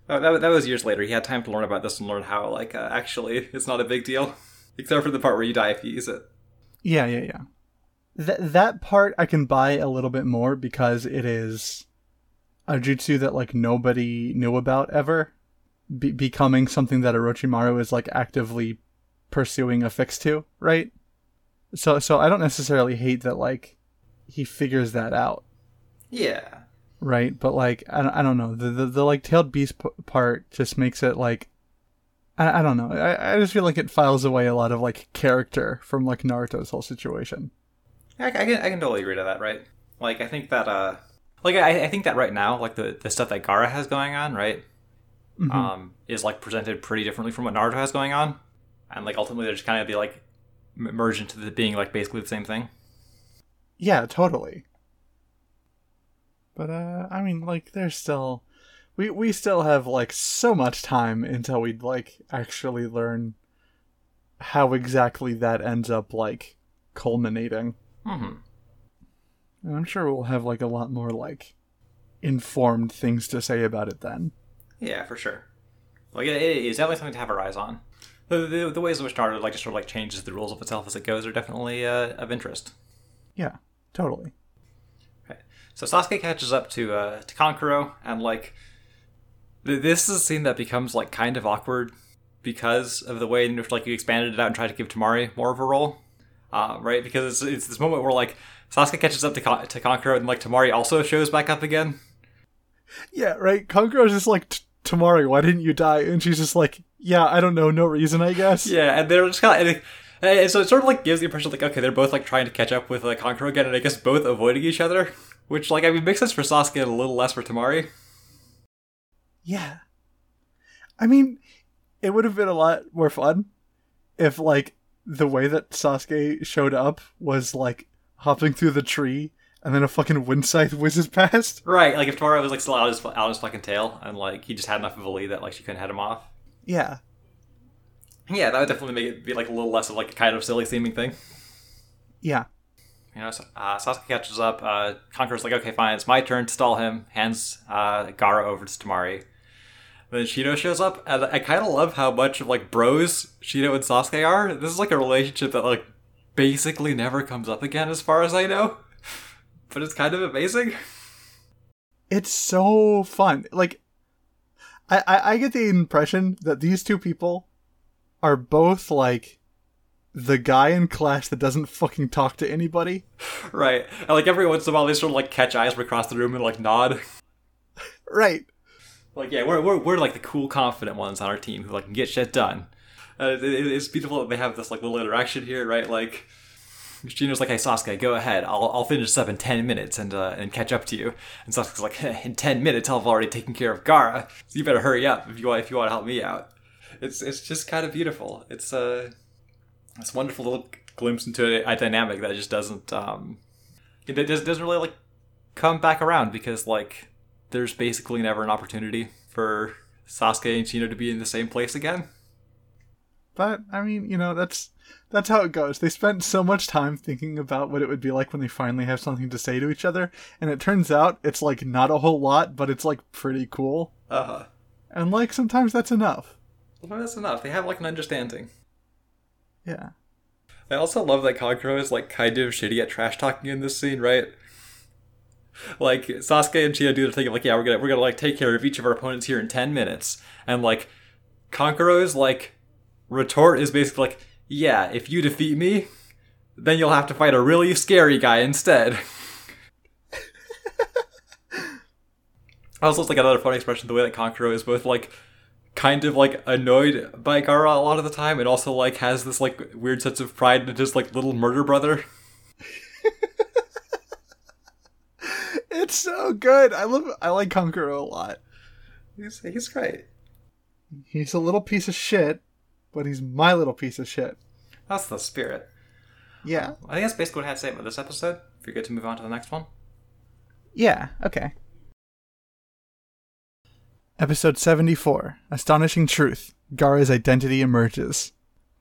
Uh, that, that was years later. He had time to learn about this and learn how, like, uh, actually, it's not a big deal. Except for the part where you die if you use it. Yeah, yeah, yeah. That that part I can buy a little bit more because it is a jutsu that like nobody knew about ever, be- becoming something that Orochimaru is like actively pursuing a fix to, right? So so I don't necessarily hate that like he figures that out, Yeah. Right? But like I don't, I don't know the, the the like tailed beast p- part just makes it like I, I don't know I, I just feel like it files away a lot of like character from like Naruto's whole situation. I, I can I can totally agree to that, right? Like I think that uh like I, I think that right now, like the, the stuff that Gaara has going on, right? Mhm. Um, is like presented pretty differently from what Naruto has going on. And like ultimately they're just kind of be like merged into the being like basically the same thing. Yeah, totally. But uh I mean like there's still we we still have like so much time until we like actually learn how exactly that ends up like culminating. Mm-hmm. And I'm sure we'll have like a lot more like informed things to say about it then. Yeah, for sure. Like it, it is definitely something to have our eyes on. The, the, the ways in which Naruto like just sort of like changes the rules of itself as it goes are definitely uh, of interest. Yeah, totally. So Sasuke catches up to uh, to Kankuro, and like th- this is a scene that becomes like kind of awkward because of the way in which like you expanded it out and tried to give Temari more of a role, uh, right? Because it's, it's this moment where like Sasuke catches up to Ka- to Kankuro, and like Temari also shows back up again. Yeah, right. Kankuro's just like Temari, why didn't you die? And she's just like, yeah, I don't know, no reason, I guess. Yeah, and they're just kind of. And, so it sort of like gives the impression like okay they're both like trying to catch up with like Kankuro again and I guess both avoiding each other, which like I mean makes sense for Sasuke and a little less for Temari. Yeah. I mean, it would have been a lot more fun if, like, the way that Sasuke showed up was, like, hopping through the tree and then a fucking wind scythe whizzes past. Right, like if Temari was like still out his out his fucking tail and like he just had enough of a lead that like she couldn't head him off. Yeah. Yeah, that would definitely make it be like a little less of like a kind of silly seeming thing. Yeah. You know, uh, Sasuke catches up. Uh, Kankuro's like, okay, fine, it's my turn to stall him. Hands uh, Gaara over to Temari. Then Shino shows up, and I kind of love how much of like bros Shino and Sasuke are. This is like a relationship that like basically never comes up again, as far as I know. But it's kind of amazing. It's so fun. Like, I, I, I get the impression that these two people are both, like, the guy in class that doesn't fucking talk to anybody. Right, and like every once in a while, they sort of like catch eyes from across the room and like nod. Right. Like, yeah, we're, we're, we're like the cool, confident ones on our team who like can get shit done. Uh, it, it- it's beautiful that they have this like little interaction here, right? Like, Shino's like, "Hey, Sasuke, go ahead. I'll, I'll finish this up in ten minutes and uh, and catch up to you." And Sasuke's like, "In ten minutes, I've already taken care of Gaara. So you better hurry up if you want if you want to help me out." It's it's just kind of beautiful. It's uh, it's a wonderful little glimpse into a, a dynamic that just doesn't um, it doesn't doesn't really like come back around because like there's basically never an opportunity for Sasuke and Shino to be in the same place again. But I mean, you know, that's that's how it goes. They spent so much time thinking about what it would be like when they finally have something to say to each other, and it turns out it's like not a whole lot, but it's like pretty cool. Uh huh. And like sometimes that's enough. Well, that's enough. They have like an understanding. Yeah. I also love that Kankuro is like kind of shitty at trash talking in this scene, right? Like Sasuke and Chia do the thing of like, yeah, we're gonna we're gonna like take care of each of our opponents here in ten minutes, and like Kankuro's like retort is basically like, yeah, if you defeat me, then you'll have to fight a really scary guy instead. also, it's like another funny expression the way that Kankuro is both like kind of like annoyed by Gaara a lot of the time and also like has this like weird sense of pride in his like little murder brother. It's so good. I love I like Kankuro a lot. He's, he's great. He's a little piece of shit, but he's my little piece of shit. That's the spirit. Yeah. I think that's basically what I had to say about this episode. If you're good to move on to the next one. Yeah, okay. Episode 74 Astonishing Truth Gaara's identity emerges.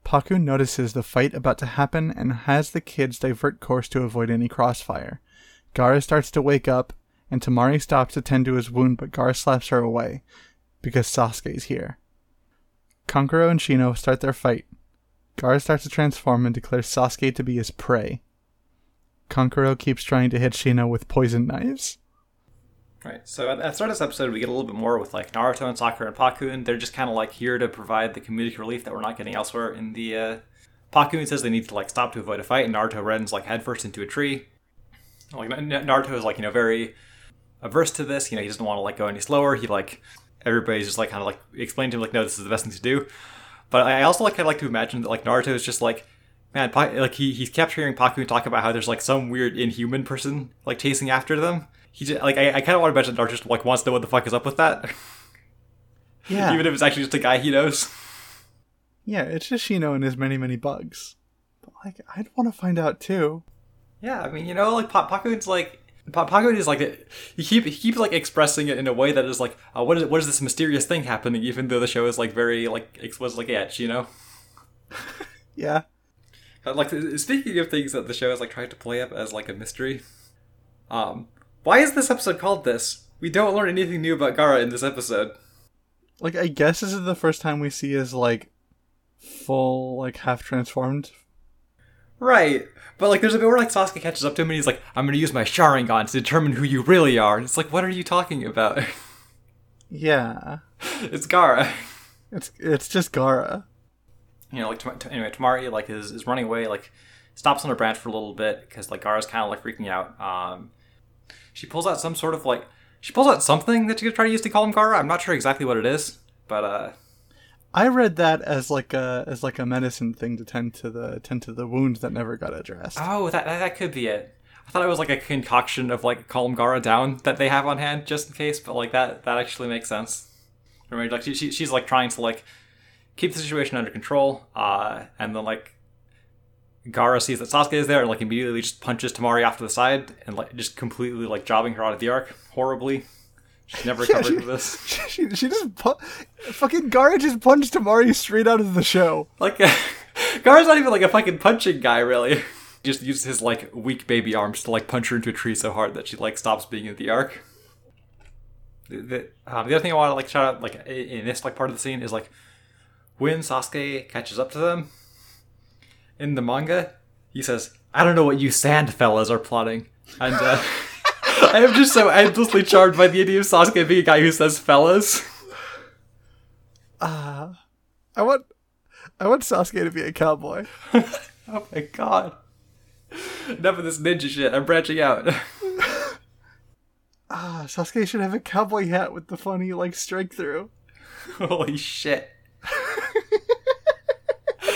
Pakkun notices the fight about to happen and has the kids divert course to avoid any crossfire. Gaara starts to wake up, and Temari stops to tend to his wound, but Gaara slaps her away because Sasuke's here. Kankuro and Shino start their fight. Gaara starts to transform and declares Sasuke to be his prey. Kankuro keeps trying to hit Shino with poison knives. Right. So at, the start of this episode, we get a little bit more with like Naruto and Sakura and Pakkun. They're just kind of like here to provide the comedic relief that we're not getting elsewhere in the. Uh... Pakkun says they need to like stop to avoid a fight, and Naruto runs like headfirst into a tree. Like Naruto is like you know very averse to this. You know he doesn't want to like go any slower. He like everybody's just like kind of like explain to him like no this is the best thing to do. But I also like kind of like to imagine that like Naruto is just like man pa- like he he kept hearing Pakkun talk about how there's like some weird inhuman person like chasing after them. He just like I, I kind of want to imagine Naruto just like wants to know what the fuck is up with that. Yeah. Even if it's actually just a guy he knows. Yeah, it's just Shino and his many, many bugs. But, like, I'd want to find out too. Yeah, I mean, you know, like pa- Pakkun's like pa- is like he keep he keeps like expressing it in a way that is like, uh, what is what is this mysterious thing happening? Even though the show is like very like explicit, like etch, you know. Yeah. Uh, Like speaking of things that the show is like trying to play up as like a mystery. Um, why is this episode called this? We don't learn anything new about Gaara in this episode. Like, I guess this is the first time we see his, like, full, like, half transformed. Right. But like there's a bit where like Sasuke catches up to him and he's like, I'm gonna use my Sharingan to determine who you really are. And it's like, what are you talking about? Yeah. it's Gaara. It's it's just Gaara. You know, like Tam- anyway, Temari like is, is running away, like stops on a branch for a little bit because like Gaara's kind of like freaking out. Um, she pulls out some sort of like she pulls out something that she's gonna try to use to call him Gaara. I'm not sure exactly what it is, but uh, I read that as like a as like a medicine thing to tend to the tend to the wounds that never got addressed. oh, that, that could be it. I thought it was like a concoction of like calm Gaara down that they have on hand just in case, but like that that actually makes sense. Remember, like she, she, she's like trying to like keep the situation under control, uh, and then like Gaara sees that Sasuke is there and like immediately just punches Temari off to the side and like just completely like jobbing her out of the arc horribly. She's never Yeah, recovered she- from this. she she just pu- fucking Gaara just punched Temari straight out of the show. Like Gaara's not even like a fucking punching guy really. He just uses his like weak baby arms to like punch her into a tree so hard that she like stops being in the arc. The, the, um, the other thing I want to like shout out like in this like part of the scene is like when Sasuke catches up to them in the manga, he says, "I don't know what you sand fellas are plotting," and uh, I am just so endlessly charmed by the idea of Sasuke being a guy who says "fellas." Ah, I want I want Sasuke to be a cowboy. Oh my god. Enough of this ninja shit. I'm branching out. Ah, Sasuke should have a cowboy hat with the funny like strike through. Holy shit.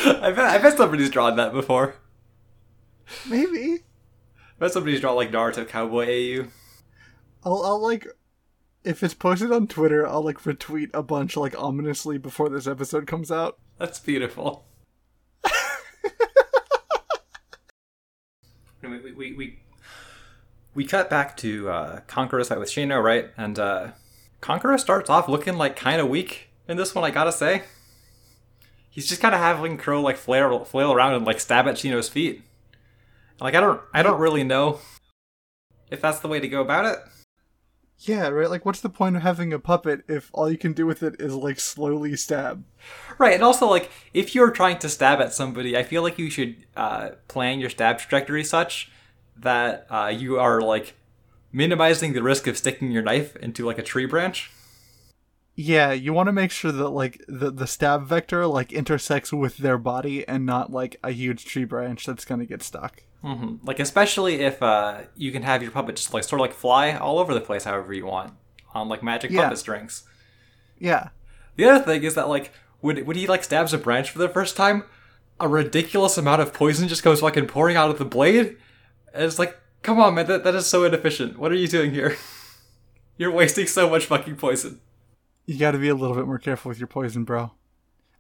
I bet, I bet somebody's drawn that before. Maybe. I bet somebody's drawn like Naruto Cowboy AU. I'll I'll like if it's posted on Twitter, I'll like retweet a bunch like ominously before this episode comes out. That's beautiful. we, we, we, we cut back to uh, Kankuro's fight with Shino, right? And uh, Kankuro starts off looking like kind of weak in this one. I gotta say, he's just kind of having Crow like flail flail around and like stab at Shino's feet. Like I don't I don't really know if that's the way to go about it. Yeah, right. Like, what's the point of having a puppet if all you can do with it is like slowly stab? Right, and also like if you're trying to stab at somebody, I feel like you should uh, plan your stab trajectory such that uh, you are like minimizing the risk of sticking your knife into like a tree branch. Yeah, you want to make sure that like the the stab vector like intersects with their body and not like a huge tree branch that's gonna get stuck. Mm-hmm. Like especially if uh, you can have your puppet just like sort of like fly all over the place however you want on like magic Yeah. puppet strings. Yeah, The other thing is that like when when he like stabs a branch for the first time, a ridiculous amount of poison just goes fucking pouring out of the blade. And it's like, come on, man, that, that is so inefficient. What are you doing here? You're wasting so much fucking poison. You got to be a little bit more careful with your poison, bro.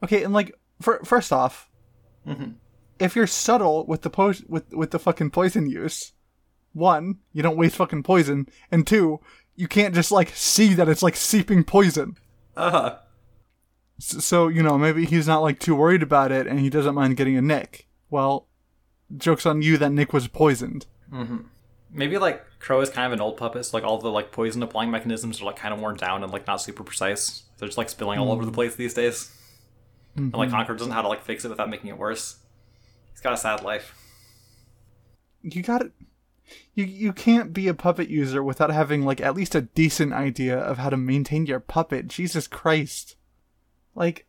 Okay, and like for, first off, Mm-hmm. if you're subtle with the po- with with the fucking poison use, one, you don't waste fucking poison, and two, you can't just like see that it's like seeping poison. Uh huh. S- So you know maybe he's not like too worried about it, and he doesn't mind getting a nick. Well, jokes on you that Nick was poisoned. Maybe like Crow is kind of an old puppet, so like all the like poison applying mechanisms are like kind of worn down and like not super precise. They're just like spilling all over the place these days. And like Kankuro doesn't know how to like fix it without making it worse. He's got a sad life. you got to you you can't be a puppet user without having like at least a decent idea of how to maintain your puppet. Jesus Christ. Like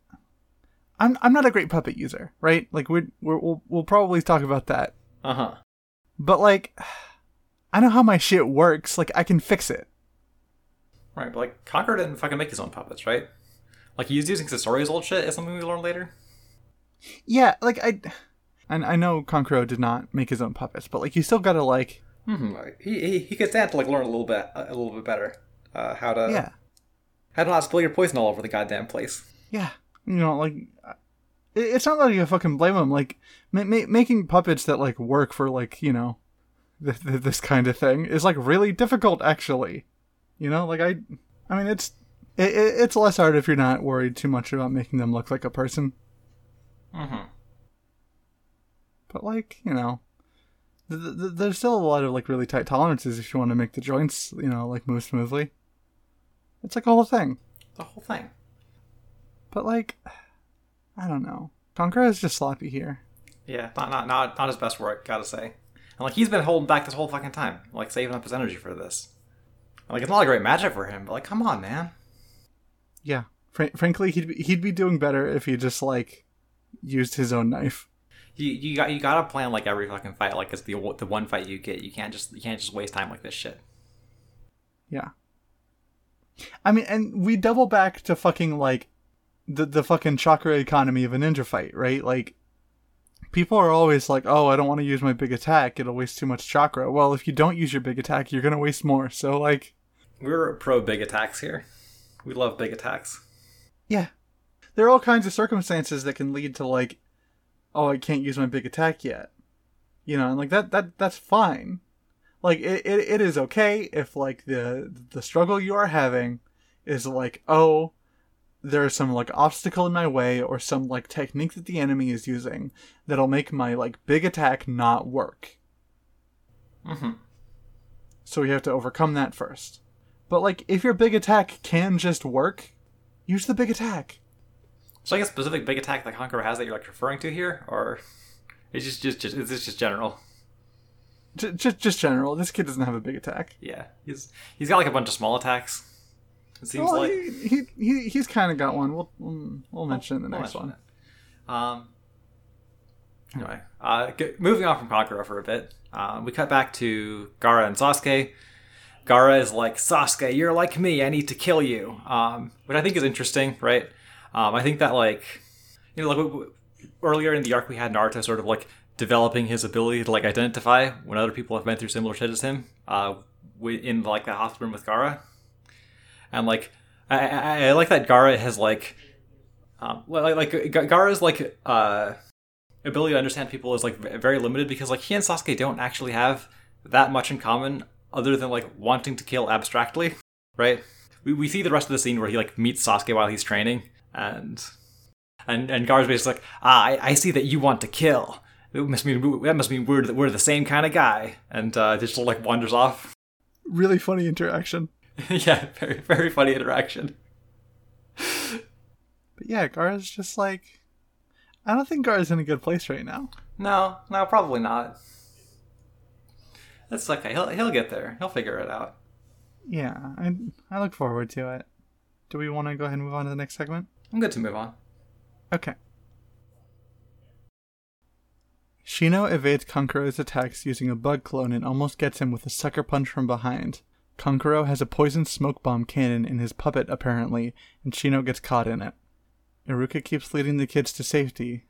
I'm I'm not a great puppet user, right? Like we're, we're we'll we'll probably talk about that. Uh huh. But like I know how my shit works. Like I can fix it. Right, but like Kankuro didn't fucking make his own puppets, right? Like he was using Sasori's old shit is something we learned later. Yeah, like I and I know Kankuro did not make his own puppets, but like you still got to like Mm-hmm. He, he he could stand to like learn a little bit a little bit better uh, how to yeah. how to not spill your poison all over the goddamn place. Yeah, you know, like it, it's not like you fucking blame him. Like ma- ma- making puppets that like work for like you know th- th- this kind of thing is like really difficult. Actually, you know, like I, I mean, it's it, it, it's less art if you're not worried too much about making them look like a person. Mm-hmm. But like you know. Th- th- there's still a lot of like really tight tolerances if you want to make the joints, you know, like move smoothly. It's like a whole thing. The whole thing. But like, I don't know. Kankuro is just sloppy here. Yeah, not not not not his best work, gotta say. And like he's been holding back this whole fucking time, like saving up his energy for this. And, like it's not a great matchup for him, but like come on, man. Yeah. Fr- frankly, he'd be, he'd be doing better if he just like used his own knife. You you got you gotta plan like every fucking fight, like it's the the one fight you get. You can't just you can't just waste time like this shit. Yeah. I mean, and we double back to fucking like the the fucking chakra economy of a ninja fight, right? Like people are always like, "Oh, I don't want to use my big attack; it'll waste too much chakra." Well, if you don't use your big attack, you're gonna waste more. So like, We're pro big attacks here. We love big attacks. yeah, there are all kinds of circumstances that can lead to like, "Oh, I can't use my big attack yet," you know, and like that that that's fine. Like it, it, it is okay if like the the struggle you are having is like, oh, there's some like obstacle in my way or some like technique that the enemy is using that'll make my like big attack not work. Mm-hmm. So we have to overcome that first. But like if your big attack can just work, use the big attack. So like a specific big attack that Kankuro has that you're like referring to here, or it's just just just is this just general? J- just just general. This kid doesn't have a big attack. Yeah, he's he's got like a bunch of small attacks. It seems Well, like he, he, he he's kind of got one. We'll we'll, we'll mention in the We'll next one. it. Um. Anyway, uh, g- moving on from Kankuro for a bit, uh, we cut back to Gaara and Sasuke. Gaara is like, Sasuke, you're like me. I need to kill you. Um, which I think is interesting, right? Um, I think that like, you know, like w- w- earlier in the arc, we had Naruto sort of like developing his ability to like identify when other people have been through similar shit as him. Uh, in like the hospital room with Gaara, and like, I, I, I like that Gaara has like um, like like Gaara's like uh, ability to understand people is like very limited because like he and Sasuke don't actually have that much in common other than like wanting to kill abstractly, right? We we, see the rest of the scene where he like meets Sasuke while he's training, and and and Gaara's basically like, ah, I, I see that you want to kill. It must mean that must mean we're the, we're the same kind of guy, and uh, just like wanders off. Really funny interaction. yeah, very very funny interaction. But yeah, Gaara's just like, I don't think Gaara's in a good place right now. No, no, probably not. That's okay. He'll he'll get there. He'll figure it out. Yeah, I I look forward to it. Do we want to go ahead and move on to the next segment? I'm good to move on. Okay. Shino evades Kankuro's attacks using a bug clone and almost gets him with a sucker punch from behind. Kankuro has a poison smoke bomb cannon in his puppet, apparently, and Shino gets caught in it. Iruka keeps leading the kids to safety,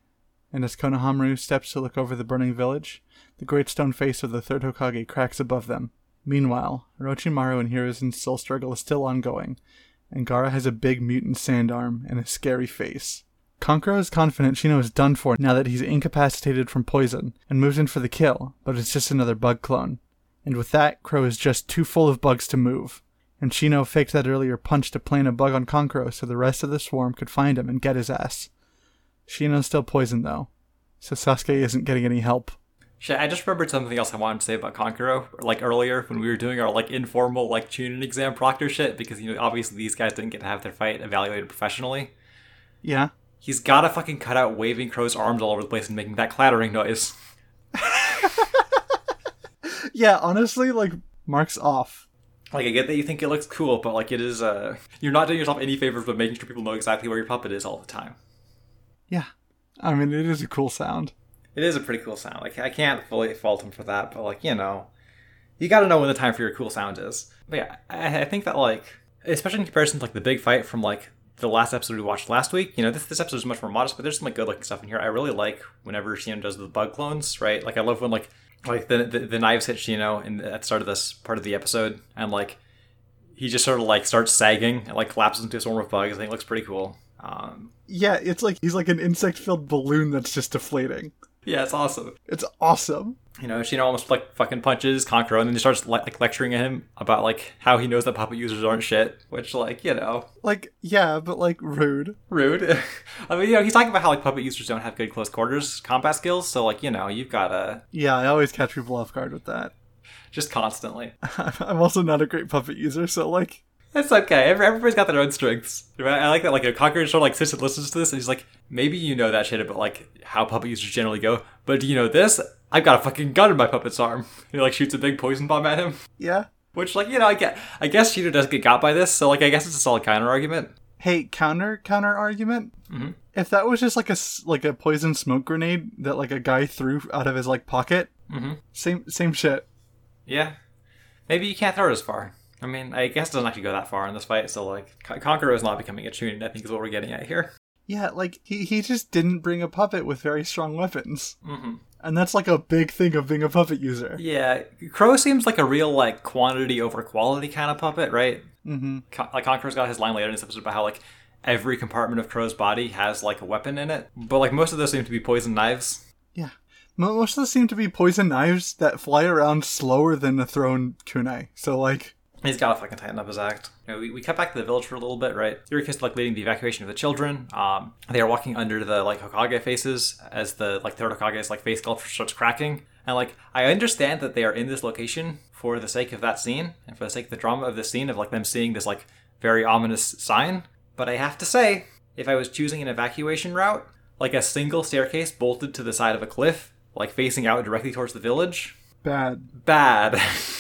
and as Konohamaru steps to look over the burning village, the great stone face of the third Hokage cracks above them. Meanwhile, Orochimaru and Hiruzen's soul struggle is still ongoing, and Gaara has a big mutant sand arm and a scary face. Kankuro is confident Shino is done for now that he's incapacitated from poison, and moves in for the kill, but it's just another bug clone. And with that, Crow is just too full of bugs to move. And Shino faked that earlier punch to plant a bug on Kankuro so the rest of the swarm could find him and get his ass. Shino's still poisoned though, so Sasuke isn't getting any help. Shit, I just remembered something else I wanted to say about Kankuro, like earlier when we were doing our like informal like Chunin exam proctor shit, because you know obviously these guys didn't get to have their fight evaluated professionally. Yeah? He's gotta fucking cut out waving Crow's arms all over the place and making that clattering noise. Yeah, honestly, like, marks off. Like I get that you think it looks cool, but like it is uh you're not doing yourself any favors by making sure people know exactly where your puppet is all the time. Yeah. I mean, it is a cool sound. It is a pretty cool sound. Like I can't fully fault him for that, but like, you know, you gotta know when the time for your cool sound is. But yeah, I, I think that like especially in comparison to like the big fight from like the last episode we watched last week, you know, this this episode is much more modest, but there's some like good looking stuff in here. I really like whenever Shino does the bug clones, right? Like I love when like like the the, the knives hit Shino in at the start of this part of the episode, and like he just sort of like starts sagging and like collapses into a swarm of bugs. I think it looks pretty cool. Um, Yeah, it's like he's like an insect filled balloon that's just deflating. yeah, it's awesome. It's awesome. You know, Shino almost like fucking punches Kankuro, and then he starts le- like lecturing at him about like how he knows that puppet users aren't shit, which like you know Like, yeah, but like rude. rude. I mean, you know, he's talking about how like puppet users don't have good close quarters combat skills, so like you know you've gotta Yeah, I always catch people off guard with that. just constantly. I'm also not a great puppet user, so like, It's okay. Everybody's got their own strengths. Right? I like that. Like a Kankuro sort of like sits and listens to this, and he's like, maybe you know that shit about like how puppet users generally go, but do you know this? I've got a fucking gun in my puppet's arm. He like shoots a big poison bomb at him, yeah. which like you know I get. I guess Shino does get got by this, so like I guess it's a solid counter argument. Hey, counter counter argument. Mhm. If that was just like a like a poison smoke grenade that like a guy threw out of his like pocket, Mhm. same same shit. Yeah, maybe you can't throw it as far. I mean, I guess it doesn't actually go that far in this fight, so like Con- Kankuro is not becoming a Chunin. I think is what we're getting at here. Yeah, like he he just didn't bring a puppet with very strong weapons, hmm and that's like a big thing of being a puppet user. Yeah, Crow seems like a real like quantity over quality kind of puppet, right? Mm-hmm. Con- like Kankuro's got his line later in this episode about how like every compartment of Crow's body has like a weapon in it, but like most of those seem to be poison knives. Yeah. Most of those seem to be poison knives that fly around slower than a thrown kunai. So like, He's got to fucking tighten up his act. You know, we, we cut back to the village for a little bit, right? Iruka's like leading the evacuation of the children. Um, they are walking under the like Hokage faces as the like third Hokage's like face sculpture starts cracking. And like I understand that they are in this location for the sake of that scene and for the sake of the drama of this scene of like them seeing this like very ominous sign. But I have to say, if I was choosing an evacuation route, like a single staircase bolted to the side of a cliff, like facing out directly towards the village, bad. bad.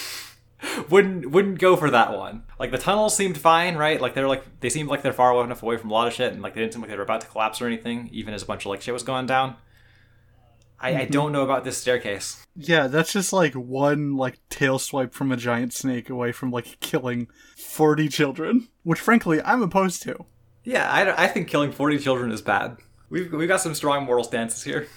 wouldn't wouldn't go for that one. Like the tunnels seemed fine, right? Like they're like they seemed like they're far enough away from a lot of shit, and like they didn't seem like they were about to collapse or anything, even as a bunch of like shit was going down. I, I mm-hmm. don't know about this staircase. Yeah, that's just like one like tail swipe from a giant snake away from like killing forty children, which frankly I'm opposed to. Yeah, I, I think killing forty children is bad. We've we've got some strong moral stances here.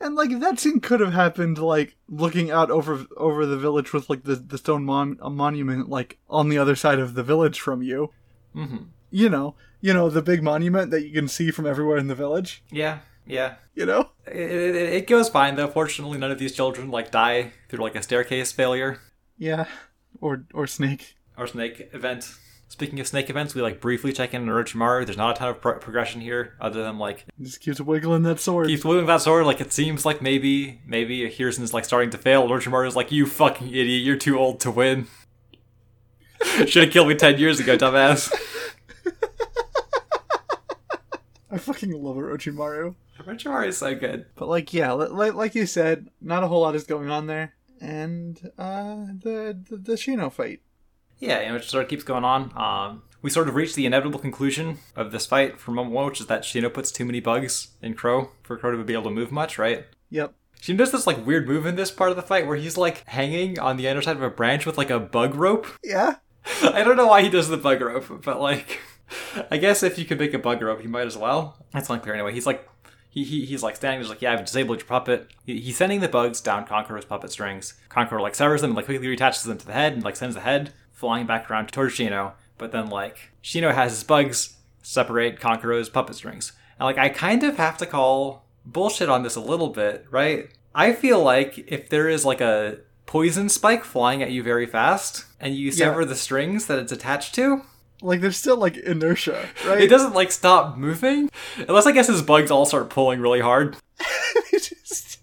And like that scene could have happened like looking out over over the village with like the the stone mon- monument like on the other side of the village from you. hmm You know, you know the big monument that you can see from everywhere in the village. Yeah, yeah. You know. It, it, it goes fine though. Fortunately, none of these children like die through like a staircase failure Yeah. Or or snake. or snake event. Speaking of snake events, we like briefly check in on Orochimaru. There's not a ton of pro- progression here, other than like He just keeps wiggling that sword. keeps wiggling that sword. Like it seems like maybe maybe Hiruzen's like starting to fail. Orochimaru's like, "You fucking idiot! You're too old to win. Should have killed me ten years ago, dumbass." I fucking love Orochimaru. Orochimaru is so good. But like, yeah, li- li- like you said, not a whole lot is going on there, and uh, the the, the Shino fight. Yeah, and it sort of keeps going on. Um, we sort of reach the inevitable conclusion of this fight from moment one, which is that Shino puts too many bugs in Crow for Crow to be able to move much, right? Yep. Shino does this like weird move in this part of the fight where he's like hanging on the underside of a branch with like a bug rope. Yeah. I don't know why he does the bug rope, but like, I guess if you could make a bug rope, you might as well. That's unclear anyway. He's like, he, he he's like standing. He's like, yeah, I've disabled your puppet. He, he's sending the bugs down Kankuro's puppet strings. Kankuro like severs them and like quickly reattaches them to the head and like sends the head flying back around towards Shino. But then like Shino has his bugs separate Kankuro's puppet strings. And like I kind of have to call bullshit on this a little bit, right? I feel like if there is like a poison spike flying at you very fast and you sever the strings that it's attached to, Like there's still like inertia, right? it doesn't like stop moving. Unless I guess his bugs all start pulling really hard. Just-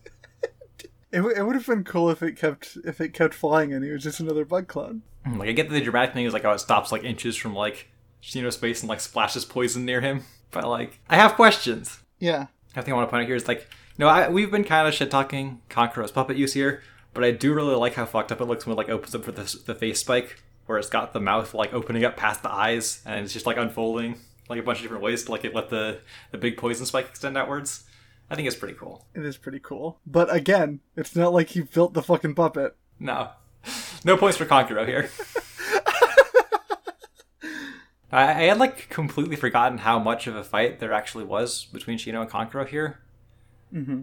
It, w- it would have been cool if it kept if it kept flying and he was just another bug clone. Hmm, like I get that the dramatic thing is like oh it stops like inches from like Shino's space and like splashes poison near him. But like I have questions. Yeah. I think I want to point out here is like, you know, I, we've been kind of shit talking Kankuro's puppet use here, but I do really like how fucked up it looks when it like opens up for the, the face spike, where it's got the mouth like opening up past the eyes and it's just like unfolding like a bunch of different ways to like it let the the big poison spike extend outwards. I think it's pretty cool. It is pretty cool. But again, it's not like he built the fucking puppet. No, no points for Kankuro here. I, I had like completely forgotten how much of a fight there actually was between Shino and Kankuro here. Mm-hmm.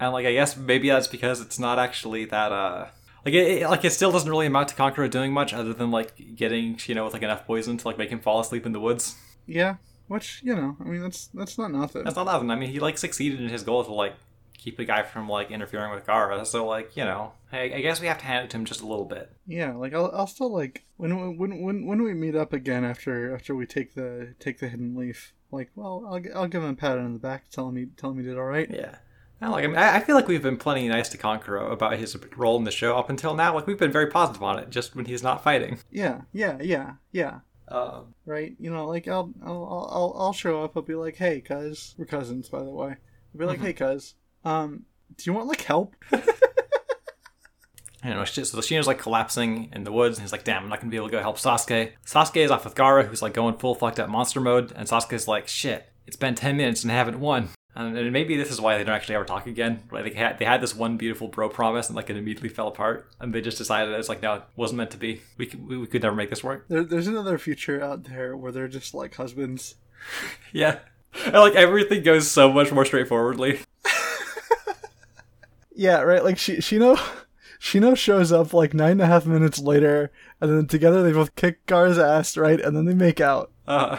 And like I guess maybe that's because it's not actually that uh like it, it- like it still doesn't really amount to Kankuro doing much other than like getting Shino with like enough poison to like make him fall asleep in the woods. Yeah. Which, you know, I mean that's that's not nothing. That's not nothing. I mean he like succeeded in his goal to like keep the guy from like interfering with Gaara. So like you know, I, I guess we have to hand it to him just a little bit. Yeah, like I'll, I'll still like when when when when we meet up again after after we take the take the hidden leaf. Like, well, I'll I'll give him a pat on the back, tell him he tell him he did all right. Yeah. And like I mean, I I feel like we've been plenty nice to Kankuro about his role in the show up until now. Like we've been very positive on it, just when he's not fighting. Yeah, yeah, yeah, yeah. Um, Right? You know, like I'll I'll I'll I'll, show up. I'll be like, hey, cuz we're cousins, by the way. I'll be like, hey, cuz, um, do you want like help? I don't know. So the Shino's like collapsing in the woods, and he's like, "Damn, I'm not gonna be able to go help Sasuke." Sasuke is off with Gaara, who's like going full fucked up monster mode, and Sasuke's like, "Shit, it's been ten minutes and I haven't won." And, and maybe this is why they don't actually ever talk again. Like they had, they had this one beautiful bro promise, and like it immediately fell apart, and they just decided it's like, no, it wasn't meant to be. We could, we, we could never make this work. There, there's another future out there where they're just like husbands. Yeah, and like everything goes so much more straightforwardly. Yeah, right. Like she Shino Shino shows up like nine and a half minutes later, and then together they both kick Gaara's ass, right? And then they make out. Uh,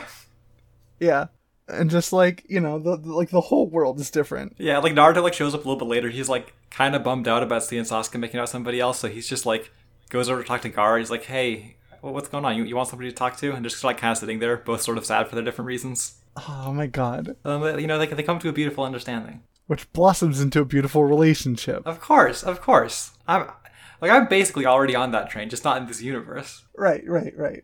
Yeah, and just like you know, the, the- like the whole world is different. yeah, like Naruto like shows up a little bit later. He's like kind of bummed out about seeing Sasuke making out somebody else, so he's just like goes over to talk to Gaara. He's like, "Hey, what's going on? You, you want somebody to talk to?" And just like kind of sitting there, both sort of sad for their different reasons. Oh my god, Um, you know, they they come to a beautiful understanding. which blossoms into a beautiful relationship. Of course, of course. I'm like I'm basically already on that train, just not in this universe. Right, right, right.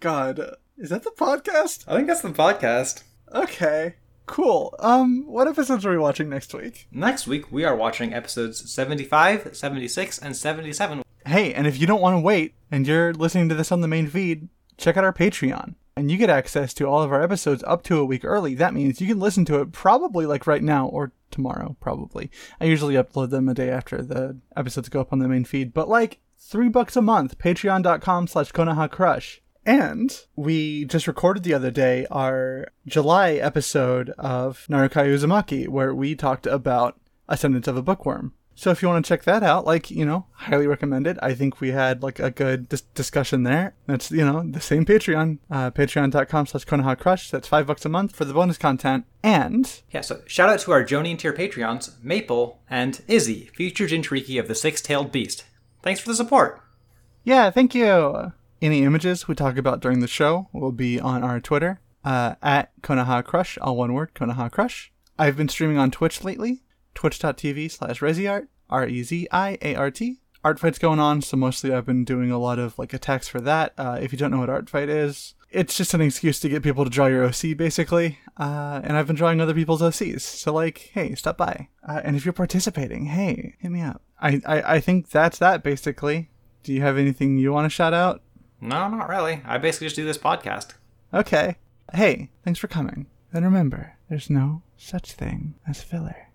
God, is that the podcast? I think that's the podcast. Okay, cool. Um, what episodes are we watching next week? Next week we are watching episodes 75, 76, and 77. Hey, and if you don't want to wait and you're listening to this on the main feed, check out our Patreon. And you get access to all of our episodes up to a week early. That means you can listen to it probably like right now or tomorrow, probably. I usually upload them a day after the episodes go up on the main feed, but like three bucks a month, patreon.com slash Konoha Crush. And we just recorded the other day our July episode of Narukai Uzumaki, where we talked about Ascendance of a Bookworm. So if you want to check that out, like, you know, highly recommend it. I think we had like a good dis- discussion there. That's, you know, the same Patreon, uh, patreon.com slash Konoha Crush. That's five bucks a month for the bonus content. And Yeah, so shout out to our Jonin tier Patreons, Maple and Izzy, future Jinchuriki of the Six-Tailed Beast. thanks for the support. Yeah, thank you. Any images we talk about during the show will be on our Twitter uh, at Konoha Crush, all one word, Konoha Crush. I've been streaming on Twitch lately, twitch.tv slash Reziart, R E Z I A R T. Art fight's going on, so mostly I've been doing a lot of like attacks for that. Uh, if you don't know what art fight is, it's just an excuse to get people to draw your OC basically. Uh, and I've been drawing other people's OCs, so like, hey, stop by. Uh, and if you're participating, hey, hit me up. I, I I think that's that basically. Do you have anything you want to shout out? No, not really. I basically just do this podcast. Okay. Hey, thanks for coming. And remember, there's no such thing as filler.